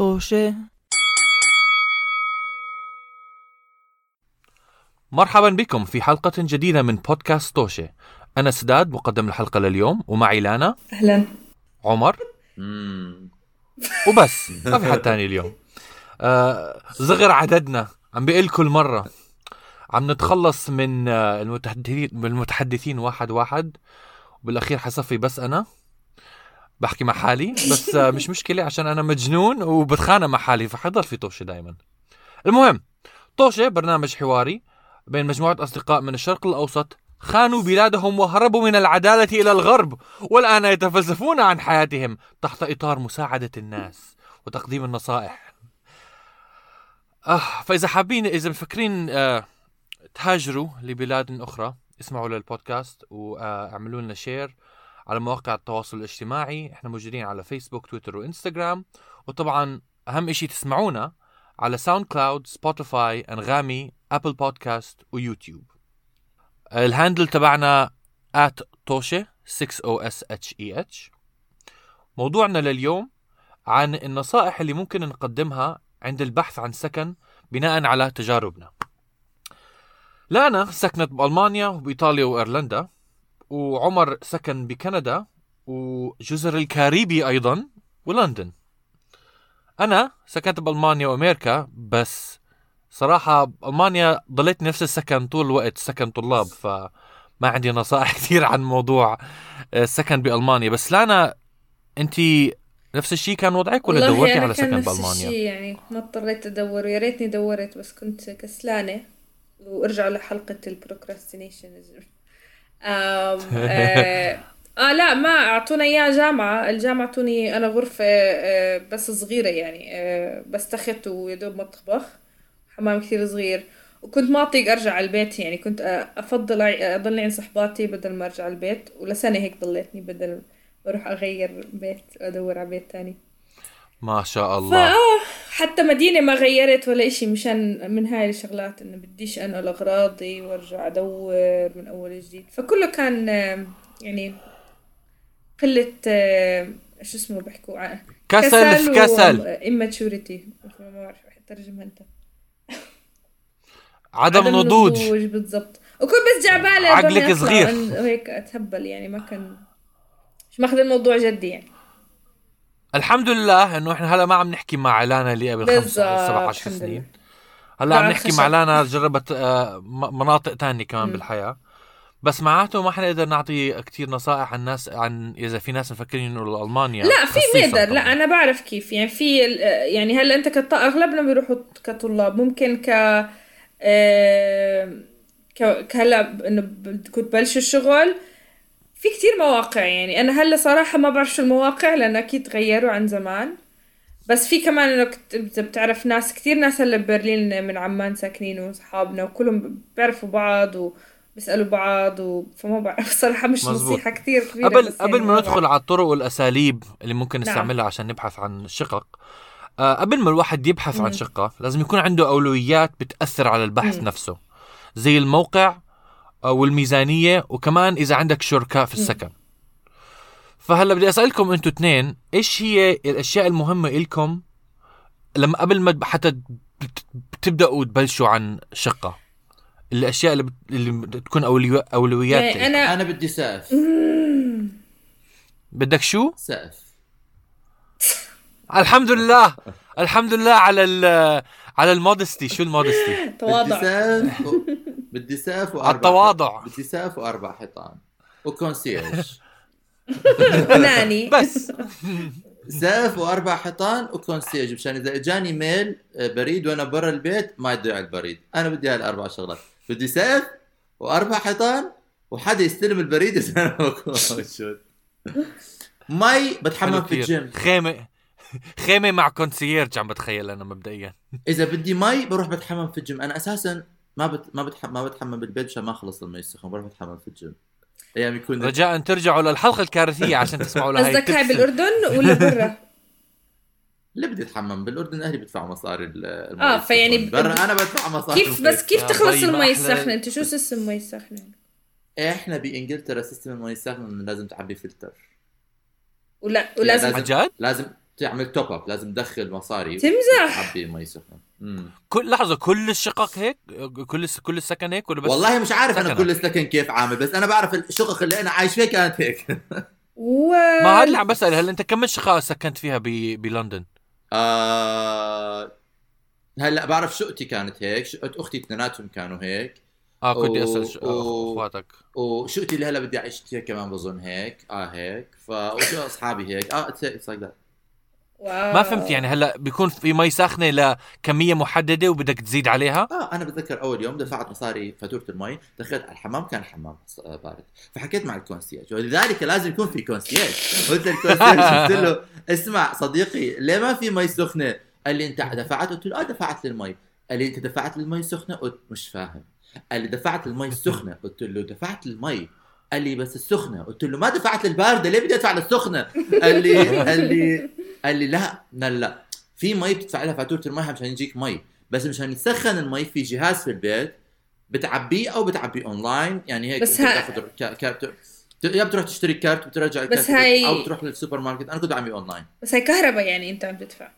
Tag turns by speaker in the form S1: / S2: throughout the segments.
S1: طوشة
S2: مرحبا بكم في حلقة جديدة من بودكاست توشة. أنا سداد مقدم الحلقة لليوم ومعي لانا.
S3: أهلا.
S2: عمر. وبس ما في حد تاني اليوم. آه صغر عددنا عم بقل كل مرة. عم نتخلص من آه، المتحدثين من المتحدثين واحد واحد. وبالأخير حصفي بس أنا. بحكي مع حالي بس آه، مش مشكلة عشان أنا مجنون وبتخانق مع حالي فحضر في طوشة دايما. المهم طوشة برنامج حواري بين مجموعة أصدقاء من الشرق الأوسط خانوا بلادهم وهربوا من العدالة إلى الغرب والآن يتفلسفون عن حياتهم تحت إطار مساعدة الناس وتقديم النصائح. آه فإذا حابين إذا مفكرين آه تهاجروا لبلاد أخرى اسمعوا للبودكاست وأعملوا لنا share على مواقع التواصل الاجتماعي. إحنا موجودين على فيسبوك تويتر وانستغرام وطبعا أهم إشي تسمعونا على ساوند كلاود سبوتيفاي انغامي Apple Podcast ويوتيوب ال handle تبعنا at توشة t o s h e h. موضوعنا لليوم عن النصائح اللي ممكن نقدمها عند البحث عن سكن بناء على تجاربنا. لانا سكنت بألمانيا وبإيطاليا وإيرلندا. وعمر سكن بكندا وجزر الكاريبي أيضا ولندن. أنا سكنت بألمانيا وأمريكا بس صراحة بألمانيا ضليت نفس السكن طول الوقت سكن طلاب فما عندي نصائح كثير عن موضوع السكن بألمانيا. بس لانا أنت نفس الشيء كان وضعك ولا دورتي
S3: أنا
S2: على سكن
S3: نفس
S2: بألمانيا؟
S3: الشيء يعني ما اضطريت أدور ويا ريتني دورت بس كنت كسلانة. وارجعوا لحلقة ال procrastination آه, آه لا ما أعطونا اياه جامعة. الجامعة اعطوني أنا غرفة آه بس صغيرة يعني آه بس تخت ويا دوب مطبخ حمام كثير صغير. وكنت ما أطيق أرجع على البيت يعني كنت آه، أفضل اضلني عند صحباتي بدل ما أرجع على البيت. ولسنة هيك ضليتني بدل أروح أغير بيت وادور على بيت تاني.
S2: ما شاء الله.
S3: حتى مدينة ما غيرت ولا إشي مشان من هاي الشغلات إنه بديش انقل اغراضي وأرجع أدور من أول جديد. فكله كان يعني قلة شو اسمه بحكوا عنه؟
S2: كسل في كسل.
S3: immaturity. ما بعرف ترجمها انت
S2: عدم نضوج
S3: بالضبط. وكنت بس جعبالة
S2: عقلك صغير.
S3: وهيك أتهبل يعني ما كان مش ماخذ الموضوع جدي يعني.
S2: الحمد لله انه إحنا هلا ما عم نحكي مع لانا اللي قبل
S3: بالضبط،
S2: 17
S3: الحمد
S2: سنين. هلا عم نحكي. مع لانا جربت آه، م- مناطق تانية كمان
S3: مم.
S2: بالحياة بس معناته ما حنقدر نعطي كتير نصائح عن الناس عن إذا في ناس مفكرين انه المانيا
S3: لا في
S2: طبعاً.
S3: لا أنا بعرف كيف يعني في يعني هلأ أنت كط... أغلبنا بيروحوا كطلاب ممكن ك آه، ك كهلا إنه بدكم تبلشوا الشغل في كتير مواقع يعني أنا هلأ صراحة ما بعرف شو المواقع لأن أكيد تغيروا عن زمان بس في كمان إنه إذا بتعرف ناس كتير ناس هلأ ببرلين من عمان ساكنين وأصحابنا وكلهم بيعرفوا بعض وبيسألوا بعض و... فما بعرف صراحة مش
S2: مزبوط.
S3: نصيحة كتير كبيرة
S2: قبل
S3: بس
S2: قبل
S3: يعني
S2: ما ندخل على الطرق والأساليب اللي ممكن
S3: نعم.
S2: نستعملها عشان نبحث عن شقق آه قبل ما الواحد يبحث عن
S3: مم.
S2: شقة لازم يكون عنده أولويات بتأثر على البحث
S3: مم.
S2: نفسه زي الموقع والميزانية وكمان إذا عندك شركاء في. السكن فهلا بدي أسألكم أنتوا اثنين إيش هي الأشياء المهمة إلكم لما قبل ما حتى بتبدأوا تبلشوا عن شقة الأشياء اللي, بت... اللي تكون. أولويات
S3: يعني. أنا
S4: أنا بدي سقف
S2: بدك شو؟
S4: سقف
S2: الحمد لله الحمد لله على ال على ال modesty شو ال
S4: modesty
S3: تواضع.
S4: بدي سقف وأربع
S2: على التواضع
S4: بدي سقف وأربع حيطان. و
S3: concierge. أناني.
S2: بس.
S4: سقف وأربع حيطان و concierge. مشان إذا إجاني mail آه، بريد وأنا برا البيت ما يضيع البريد. أنا بدي هاي الأربع شغلات. بدي سقف وأربع حيطان وحدا يستلم البريد إذا أنا موجود. مي بتحمم في. الجيم.
S2: خيمة. خيمة مع concierge عم بتخيل أنا مبدئيا.
S4: إذا بدي مي بروح بتحمم في الجيم. أنا أساسا ما بت... ما بتحمم ما بتحمم بالبيت عشان ما اخلص المي السخن بروح بتحمم في الجيم أيام يكون
S2: رجاء ترجعوا للحلقة الكارثية عشان تسمعوا لهي
S3: قصدك هاي. بالأردن ولا برا؟
S4: اللي بدي اتحمم بالأردن أهلي بيدفعوا مصاري ال- المي
S3: آه، فيعني. ب-
S4: برا أنا بدفع مصاري
S3: كيف بس كيف تخلص
S2: ما
S3: المي السخنه أنت شو system المي السخنه
S4: إحنا بإنجلترا system المي السخن إنه لازم تعبي فلتر
S3: ولا ولازم
S4: لازم-
S2: عن جد؟
S4: لازم تعمل top up لازم تدخل مصاري.
S3: تمزح.
S4: تعبي مي سخنه مم.
S2: كل لحظة كل الشقق هيك؟ كل كل السكن هيك ولا بس
S4: والله مش عارف
S2: أنا.
S4: كل السكن كيف عامل بس أنا بعرف الشقق اللي أنا عايش فيها كانت هيك.
S3: و
S2: ما هذا اللي عم بسأل هل أنت كم شقق سكنت فيها ب... بلندن؟
S4: آه... هلأ بعرف شقتي كانت هيك شقة أختي اثنيناتهم كانوا هيك.
S2: آه كنت
S4: أو-
S2: أسأل ش...
S4: أو-
S2: أخواتك.
S4: وشقتي اللي هلأ بدي أعيش فيها كمان بظن هيك. آه هيك. ف أصحابي هيك. آه it's like that
S3: wow.
S2: ما فهمت يعني هلا بيكون في مي ساخنة لكمية محددة وبدك تزيد عليها؟
S4: آه أنا بتذكر أول يوم دفعت مصاري فاتورة المي دخلت على الحمام كان الحمام آه، بارد. فحكيت مع ال concierge ولذلك لازم يكون في concierge قلت لل concierge قلت له اسمع صديقي ليه ما في مي سخنة؟ قال لي أنت دفعت؟ قلت له آه دفعت للمي. قال لي أنت دفعت للمي السخنة؟ قلت مش فاهم. قال لي دفعت للمي السخنة؟ قلت له دفعت للمي. قال لي بس السخنة. قلت له ما دفعت للباردة ليه بدي أدفع للسخنة؟ قال لي قال لي قال لي لا لا لا في مي بتدفع لها فاتورة المي مشان يجيك مي. بس مشان يسخن المي في جهاز في البيت بتعبيه أو بتعبيه اونلاين يعني هيك
S3: بس
S4: بتاخذ card يا بتروح تشتري card وترجع
S3: بس
S4: ال card
S3: هاي-
S4: أو بتروح للسوبر ماركت أنا كنت بعمله اونلاين
S3: بس هي كهرباء يعني أنت عم تدفع.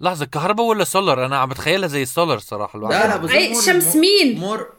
S2: لحظة كهرباء ولا سولار أنا عم بتخيلها زي السولار صراحة الواحد.
S4: لا لا بس
S3: اي شمس مين؟
S4: more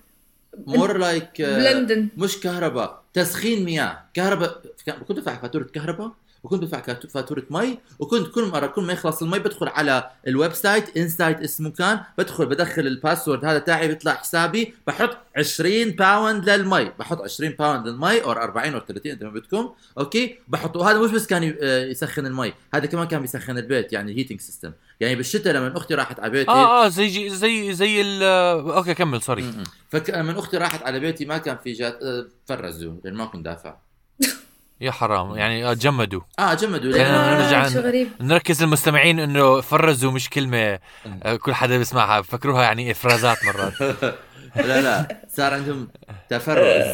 S4: more like
S3: بلندن
S4: مش كهرباء تسخين مياه. كهرباء كنت بدفع فاتورة كهرباء؟ وكنت بدفع فاتورة مي وكنت كل مره كل ما يخلص المي بدخل على ال website Insite اسمه كان بدخل بدخل ال password هذا تاعي بيطلع حسابي بحط 20 pound للمي. بحط 20 pound للمي أو 40 أو 30 انت ما بدكم؟ okay؟ بحط وهذا مش بس كان ي- آه، يسخن المي هذا كمان كان بيسخن البيت يعني ال heating system يعني بالشتاء لما أختي راحت على بيتي
S2: آه آه زي جي- زي زي ال okay كمل
S4: sorry. فلما أختي راحت على بيتي ما كان فيجات آه، فرزوا لأن ما كنت دافع.
S2: يا حرام. يعني جمدوا.
S4: آه جمدوا.
S2: خلينا نرجع
S3: آه، شو غريب.
S2: نركز المستمعين إنه فرزوا مش كلمة آه، كل حدا بيسمعها. بفكروها يعني إفرازات مرات.
S4: لا لا. صار عندهم تفرز.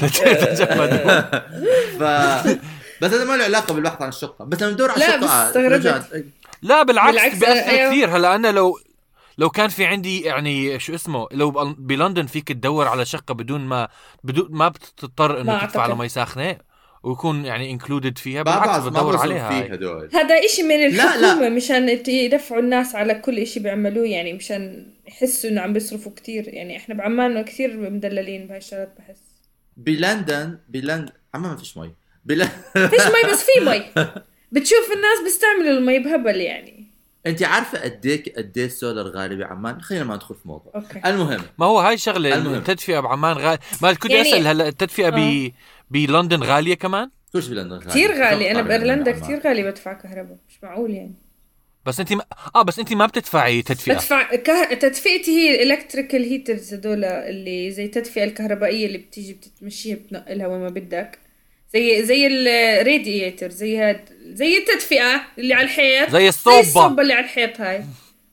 S2: تجمدوا.
S4: ف بس هذا ما له علاقة بالبحث عن الشقة. بس لما ندور على
S3: لا،
S4: الشقة
S2: لا بالعكس,
S3: بالعكس،
S2: بيأثر
S3: أيوه.
S2: كثير. هلا أنا لو لو كان في عندي يعني شو اسمه لو بل- بلندن فيك تدور على شقة بدون ما بدون ما بتضطر
S3: إنه
S2: تدفع على. مي ساخنة ويكون يعني included فيها
S4: ما
S2: بالعكس بدور عليها
S4: في
S2: هاي.
S4: هدول
S3: هذا إشي من
S4: لا.
S3: الحكومة مشان يدفعوا الناس على كل إشي بيعملوه يعني مشان يحسوا إنه عم بيصرفوا كتير يعني إحنا بعمان كتير مدللين بهاي الشغلات بحس
S4: بلندن بلندن عمان ما فيش مي بل...
S3: فيش مي بس في مي بتشوف الناس بيستعملوا المي بهبل يعني
S4: انت عارفة قديك قد إيه السولار غالي بعمان؟ خلينا ما ندخل في موضوع.
S3: أوكي.
S4: المهم.
S2: ما هو هاي شغلة
S4: المهم.
S2: التدفئة بعمان غالي ما كنت
S3: يعني-
S2: أسأل هلا التدفئة ب
S3: آه.
S2: بلندن غالية كمان؟
S4: كلش بلندن غالي
S3: كتير غالي بإيرلندا
S4: بعمان.
S3: كتير غالي بدفع كهرباء. مش معقول يعني.
S2: بس أنت ما... آه بس أنت ما بتدفعي تدفئة.
S3: بدفع كه... تدفئتي هي ال electrical heaters هدول اللي زي التدفئة الكهربائية اللي بتيجي بتمشيها بتنقلها وين ما بدك. زي زي الرادياتر زي هاد زي التدفئة اللي على الحيط.
S2: زي
S3: زي
S2: الصوبة.
S3: الصوبة اللي على الحيط هاي.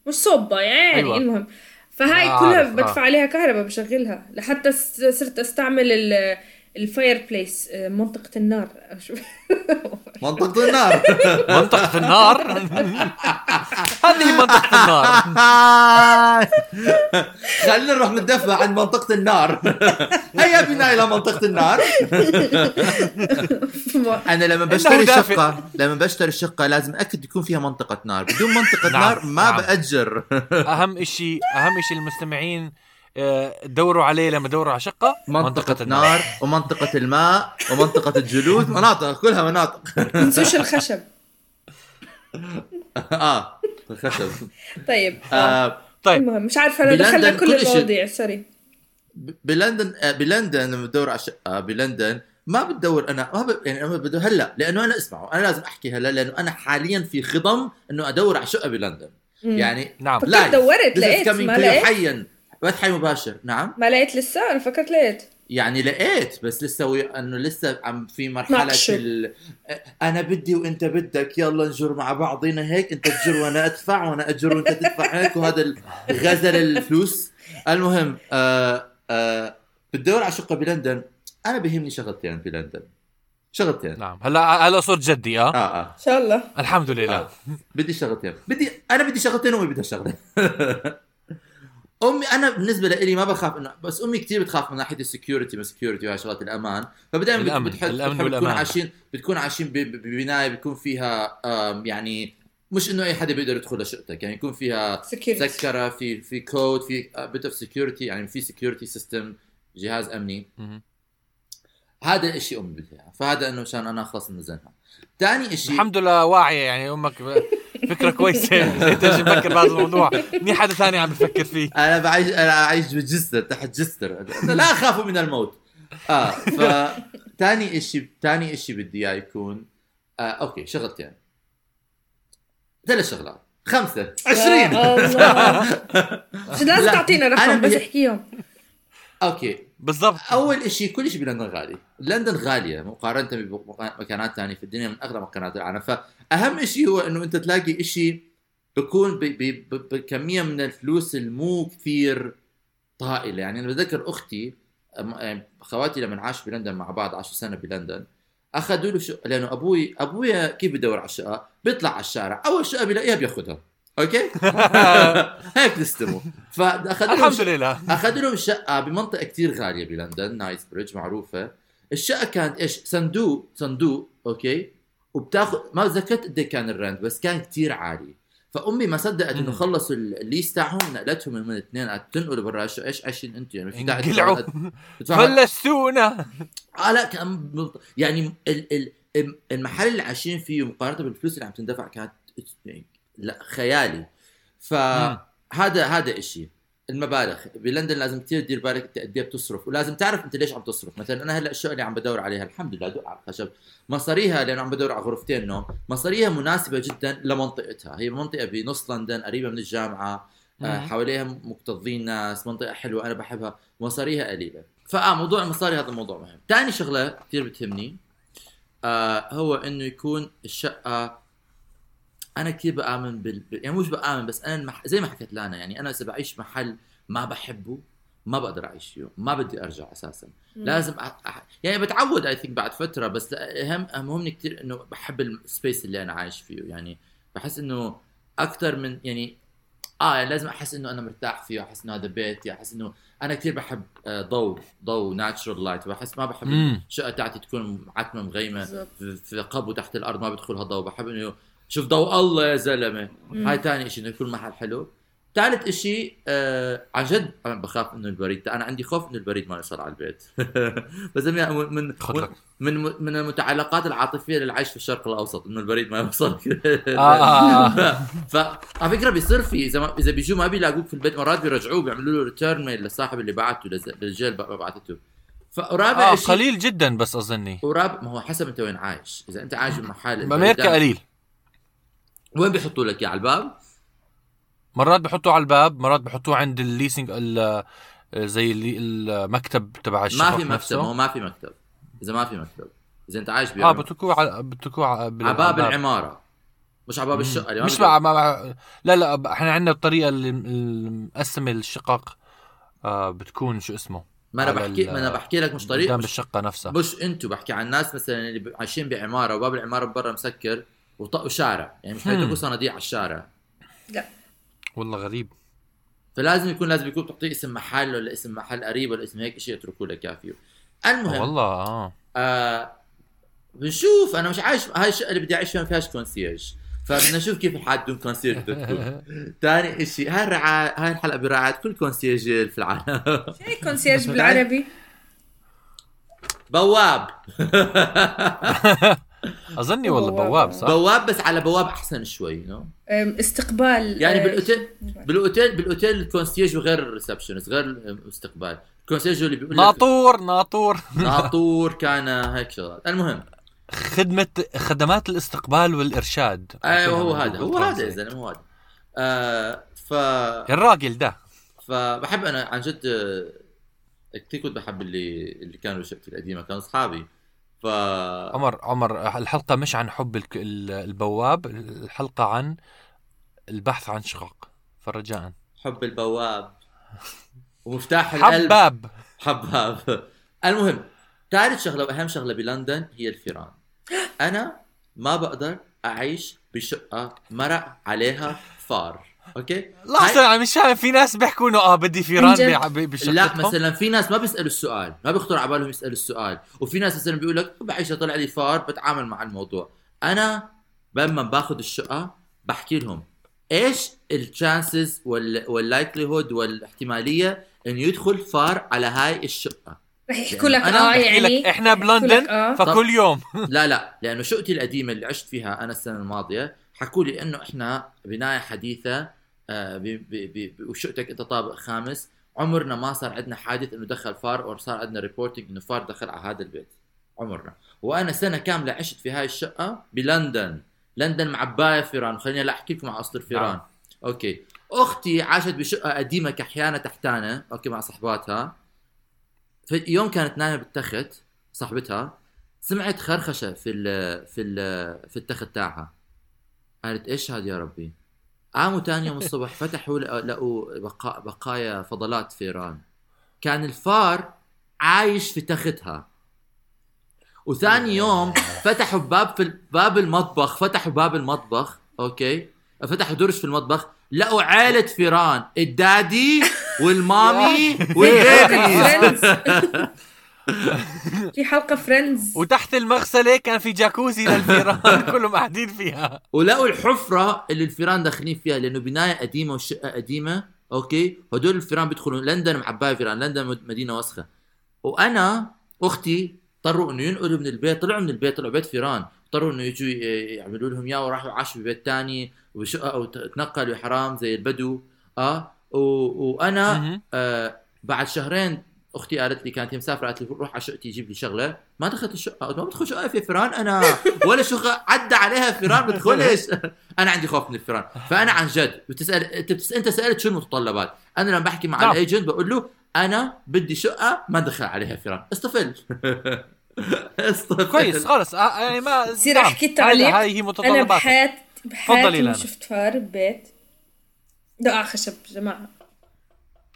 S3: مش صوبة يعني
S2: أيوة.
S3: المهم. فهاي
S2: آه،
S3: كلها
S2: آه.
S3: بدفع عليها كهرباء بشغلها. لحتى صرت أستعمل ال الفاير بليس منطقة النار.
S4: منطقة النار.
S2: منطقة النار؟ هذه منطقة النار.
S4: خلينا نروح ندفع عن منطقة النار. هيا بنا إلى منطقة النار. أنا لما بشتري. شقة لما بشتري شقة لازم أكد يكون فيها منطقة نار. بدون منطقة
S2: نعم،
S4: نار ما
S2: نعم.
S4: بأجر.
S2: أهم اشي أهم إشي المستمعين آه، دوروا عليه لما دوروا على شقة
S4: منطقة نار ومنطقة الماء ومنطقة الجلود مناطق كلها مناطق.
S3: تنسوش الخشب.
S4: آه الخشب.
S3: طيب. آه.
S4: آه
S2: طيب.
S3: المهم مش عارفة
S4: بلندن
S3: دخلنا كل. المواضيع
S4: sorry بلندن آه بلندن لما بدور على شقة بلندن ما بتدور أنا ما ب... يعني أنا بدور هلأ لأنه أنا اسمعوا أنا لازم أحكي هلأ لأنه أنا حاليا في خضم إنه أدور على شقة بلندن.
S3: مم.
S4: يعني
S2: نعم.
S4: live.
S3: دورت؟ لقيت ما لقيت؟
S4: حيا. بث حي مباشر. نعم.
S3: ما لقيت لسه؟ أنا فكرت لقيت.
S4: يعني لقيت بس لسه وي... إنه لسه عم في
S3: مرحلة.
S4: ال... أنا بدي وأنت بدك يلا نجر مع بعضينا هيك أنت تجر وأنا أدفع وأنا أجر وأنت تدفع هيك وهذا غزل الفلوس. المهم آه آه بتدور على شقة بلندن. أنا بهمني شغلتين بلندن شغلتين.
S2: نعم. هلا هلا صرت جدي آه؟
S4: آه آه.
S3: إن شاء الله.
S2: الحمد لله.
S4: آه. بدي شغلتين. بدي أنا بدي شغلتين وأمي بدها شغلة. أمي أنا بالنسبة لي ما بخاف إنه بس أمي كثير بتخاف من ناحية ال security من ال security وهي شغلات الأمان فدائما
S2: الأمن،
S4: بتحب
S2: الأمن
S4: بتحب تكون
S2: والأمان.
S4: عايشين بتكون عايشين ببناية بيكون فيها يعني مش إنه أي حدا بيقدر يدخل لشقتك يعني يكون فيها
S3: security
S4: سكرة في في كود في bit of security يعني في security system جهاز
S2: أمني.
S4: هذا الشيء أمي بدها. فهذا إنه عشان أنا أخلص من زنها ثاني شيء
S2: الحمد لله واعية يعني أمك فكرة كويسة. تيجي تفكر بهذا الموضوع. مين حدا ثاني عم بفكر فيه؟
S4: أنا بعيش أنا عايش بجستر تحت جستر. لا أخاف من الموت. آه ف ثاني شيء ثاني شيء بدي إياه يكون آه أوكي شغلتين. ثلاث شغلات. خمسة. عشرين
S3: يا الله. مش لازم
S4: لا،
S3: تعطينا رقم بس احكيهم.
S4: أوكي.
S2: بالضبط.
S4: أول شيء كل شيء بلندن غالي. لندن غالية مقارنة بمكانات ثانية في الدنيا من اغلى مكانات العالم. فأهم شيء هو إنه أنت تلاقي شيء بيكون ب- ب- ب- بكمية من الفلوس المو كثير طائلة. يعني أنا بتذكر أختي يعني خواتي لما عاشوا بلندن مع بعض عاشوا سنة بلندن أخذوا له شقه لأنه أبوي أبويا كيف بدور على الشقة؟ بيطلع على الشارع. أول شقة بيلاقيها بياخذها أوكي؟ هيك تستموا فأخذوا
S2: الحمد لله.
S4: أخذوا لهم شقة بمنطقة كتير غالية بلندن نايتس بريدج معروفة. الشقة كانت إيش؟ صندوق صندوق أوكي؟ وبتاخذ ما ذكرت قد إيه كان ال rent بس كان كتير عالي. فأمي ما صدقت
S2: إنه.
S4: خلصوا الليس تاعهم نقلتهم من الاثنين قالت تنقلوا برا الشقه إيش؟ عايشين أنتم يعني في
S2: انقلعوا.
S4: آه لا كان يعني ال ال الم- المحل اللي عايشين فيه مقارنه بالفلوس اللي عم تندفع كانت يعني لا خيالي. فهذا هذا إشي المبالغ. بلندن لازم كثير تدير بالك انت قد إيه بتصرف ولازم تعرف أنت ليش عم تصرف. مثلا أنا هلأ الشقه اللي عم بدور عليها؟ الحمد لله دق على الخشب. مصاريها لأنه عم بدور على غرفتين نوم مصاريها مناسبة جدا لمنطقتها. هي منطقة بنص لندن قريبة من الجامعة آه،. حواليها مكتظين ناس منطقة حلوة أنا بحبها مصاريها قليلة. فآه موضوع المصاري هذا موضوع مهم. ثاني شغلة كثير بتهمني آه هو إنه يكون الشقة أنا كثير بآمن بال يعني مش بآمن بس أنا المح... زي ما حكيت لانا يعني أنا إذا بعيش محل ما بحبه ما بقدر أعيش فيه ما بدي أرجع أساسا. لازم أ... أ... يعني بتعود I think بعد فترة بس اهم اهمني كثير إنه بحب ال space اللي أنا عايش فيه يعني بحس إنه أكثر من يعني آه يعني لازم أحس إنه أنا مرتاح فيه أحس إنه هذا بيتي أحس إنه أنا كثير بحب آه، ضوء ضوء natural light بحس ما بحب
S2: مم.
S4: الشقة تاعتي تكون عتمة
S3: مغيمة
S4: في قبو تحت الأرض ما بدخلها ضوء بحب إنه شوف ضوء الله يا
S3: زلمة.
S4: هاي ثاني شيء إنه يكون محل حلو. ثالث شيء آه عن جد أنا بخاف إنه البريد أنا عندي خوف إنه البريد ما يوصل على البيت. بسميها من من. من من المتعلقات العاطفية للعيش في الشرق الأوسط إنه البريد ما يوصل.
S2: آه، آه، آه.
S4: فعلى فكرة بيصير في إذا ما إذا بيجوا ما بيلاقوك في البيت مرات بيرجعوه بيعملوا له return mail للصاحب اللي بعته للجيل بقى بعثته. فرابع
S2: آه
S4: شيء
S2: قليل جدا بس أظني.
S4: ورابع ما هو حسب أنت وين عايش. إذا أنت عايش بمحل
S2: بامريكا قليل.
S4: وين بيحطوا لك إياه؟ على الباب؟
S2: مرات بحطوه على الباب مرات بحطوه عند ال leasing ال- زي اللي المكتب تبع الشقق
S4: ما في مكتب
S2: نفسه.
S4: هو ما في مكتب. إذا ما في مكتب. إذا أنت عايش
S2: آه
S4: بعمارة
S2: بتركوه على بتركوه على
S4: باب. العمارة. مش على باب. الشقة ما
S2: مش مع, مع لا لا إحنا عندنا الطريقة اللي مقسمه الشقق آه بتكون شو اسمه؟
S4: ما
S2: أنا
S4: بحكي ما أنا بحكي لك مش طريق
S2: قدام الشقة نفسها.
S4: مش أنتوا بحكي عن ناس مثلا اللي عايشين بعمارة وباب العمارة برا مسكر. وطقوا شارع يعني مش حيتركوا
S2: مم.
S4: صناديق على الشارع.
S3: لا.
S2: والله غريب.
S4: فلازم يكون لازم يكون تعطيه اسم محل ولا اسم محل قريب ولا اسم هيك شيء يتركوا لك إياه فيه. المهم
S2: والله آه.
S4: آه بنشوف أنا مش عايش هاي الشقة اللي بدي أعيش فيها ما فيهاش concierge. فبدنا نشوف كيف الحال بدون concierge ثاني شيء هاي الرعاية هاي الحلقة برعاية كل concierge في العالم.
S3: شو هيك concierge بالعربي؟
S4: بواب.
S2: أظني والله
S3: بواب.
S2: بواب صح؟
S4: بواب بس على بواب أحسن شوي
S3: no استقبال
S4: يعني
S3: آه،
S4: بالأوتيل بالأوتيل بالأوتيل الكونسيرج غير ال receptionist غير الاستقبال. ال concierge اللي بيقول لك
S2: ناطور ناطور.
S4: ناطور كان هيك شغلات المهم.
S2: خدمة خدمات الاستقبال والإرشاد.
S4: أيوه هو هذا هو هذا يا زلمة هو هذا. آه ف
S2: الراجل ده.
S4: فبحب أنا عن جد كثير كنت بحب اللي اللي كانوا بشقتي القديمة كانوا أصحابي. ف
S2: عمر عمر الحلقة مش عن حب البواب الحلقة عن البحث عن شقق. فرجاء.
S4: حب البواب. ومفتاح القلب.
S2: حباب.
S4: حباب. المهم ثالث شغلة واهم شغلة بلندن هي الفيران. أنا ما بقدر أعيش بشقة مرق عليها فار. أوكي؟
S2: لحظه يعني مش فاهم في ناس بيحكوا إنه آه بدي فيران بشقتهم.
S4: لا مثلا في ناس ما بيسألوا السؤال ما بيخطر على بالهم يسألوا السؤال. وفي ناس مثلا بيقول لك بعيشه طلع لي فار بتعامل مع الموضوع. أنا لما باخذ الشقة بحكي لهم إيش ال chances وال likelihood والاحتمالية إنه يدخل فار على هاي الشقة؟
S3: رح يحكوا لك
S4: أنا
S2: آه
S3: يعني
S2: لك
S3: إحنا
S2: بلندن
S3: آه.
S2: فكل يوم.
S4: لا لا لأنه شقتي القديمة اللي عشت فيها أنا السنة الماضية حكوا لي إنه إحنا بناية حديثة آه، ب- ب- ب- ب- وشقتك أنت طابق خامس. عمرنا ما صار عندنا حادث إنه دخل فار أو صار عندنا reporting إنه فار دخل على هذا البيت. عمرنا. وأنا سنة كاملة عشت في هاي الشقة بلندن. لندن معبايه فيران. خليني لا أحكي لكم على اصل الفيران
S2: نعم.
S4: أوكي. أختي عاشت بشقة قديمة كحيانة تحتانا. أوكي مع صحباتها. في يوم كانت نايمة بالتخت صاحبتها سمعت خرخشة في ال في ال في التخت تاعها. قالت إيش هذا يا ربي؟ قاموا تاني يوم الصبح فتحوا لقوا- بقا بقايا فضلات فيران كان الفار عايش في تختها. وثاني يوم فتحوا باب في باب المطبخ فتحوا باب المطبخ أوكي؟ فتحوا درج في المطبخ لقوا عائلة فيران ال daddy وال
S3: mommy وال babies friends في حلقة فريندز
S2: وتحت المغسلة كان في جاكوزي للفيران. كلهم قاعدين فيها.
S4: ولقوا الحفرة اللي الفيران داخلين فيها لأنه بناية قديمة والشقه قديمة. أوكي؟ هدول الفيران بيدخلوا لندن معبايه فيران لندن مد- مدينة وسخة. وأنا أختي اضطروا إنه ينقلوا من البيت. طلعوا من البيت طلعوا بيت فيران. اضطروا إنه يجوا يعملوا لهم إياه وراحوا عاشوا ببيت تاني. وشقة أو تنقلوا حرام زي البدو. آه؟ و...
S2: وأنا.
S4: آه بعد شهرين أختي قالت لي كانت هي مسافره قالت لي روح على شقتي جيب لي شغلة. ما دخلت الشقه قلت ما بدخل شقة في فيران أنا ولا شقه عدى عليها فيران بدخلش. أنا عندي خوف من الفيران فأنا عن جد بتسال أنت بتس... أنت سألت شو المتطلبات؟ أنا لما بحكي مع
S2: نعم.
S4: ال agent بقول له أنا بدي شقة ما دخل عليها فيران استفل. استفل.
S2: كويس خلص. آه، يعني ما
S3: بصير
S2: نعم.
S3: أحكي
S2: هاي-
S3: تعليق؟
S2: هاي هي
S3: أنا
S2: متطلبات
S3: بحياتي
S2: تفضلي
S3: بحياتي ما. شفت فار ببيت. دقع خشب جماعة.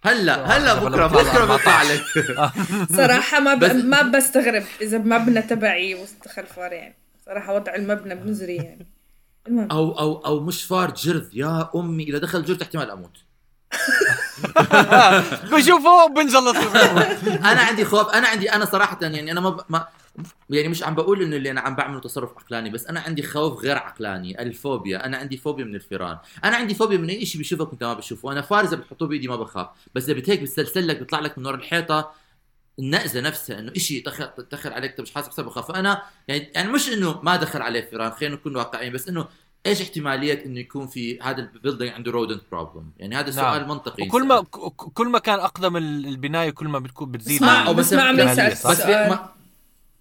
S4: هلا هلا بكرة
S2: بكرة
S4: بيطلع لك.
S3: صراحة ما ب... ما بستغرب إذا مبنى تبعي واستخر فار يعني. صراحة وضع المبنى مزري يعني. المهم.
S4: أو أو أو مش فار جرذ. يا أمي إذا دخل جرذ احتمال أموت
S2: بشوفه بنجلط.
S4: أنا عندي خوف. أنا عندي أنا صراحة يعني أنا ما, ب... ما يعني مش عم بقول إنه اللي أنا عم بعمله تصرف عقلاني بس أنا عندي خوف غير عقلاني الفوبيا. أنا عندي فوبيا من الفيران. أنا عندي فوبيا من أي شيء بشوفك وانت ما بشوفه أنا فار إذا بتحطوه بإيدي ما بخاف. بس إذا بتهيك بتسلسل لك بيطلع لك من ورا الحيطة النقزة نفسها إنه شيء دخل عليك أنت مش حاسب حساب بخاف فأنا يعني يعني مش إنه ما دخل عليه فيران خلينا نكون واقعيين بس إنه إيش احتمالية إنه يكون في هذا ال building عنده rodent problem يعني هذا
S2: نعم.
S4: سؤال منطقي
S2: وكل ما كل ما كان أقدم ال- البناية كل ما بتكون بتزيد
S3: ما-
S2: ال-
S4: أو
S3: بس
S4: بس
S3: ما
S2: الجمالية،
S3: سالت
S2: صح؟
S4: بس في
S3: سؤال.
S4: ما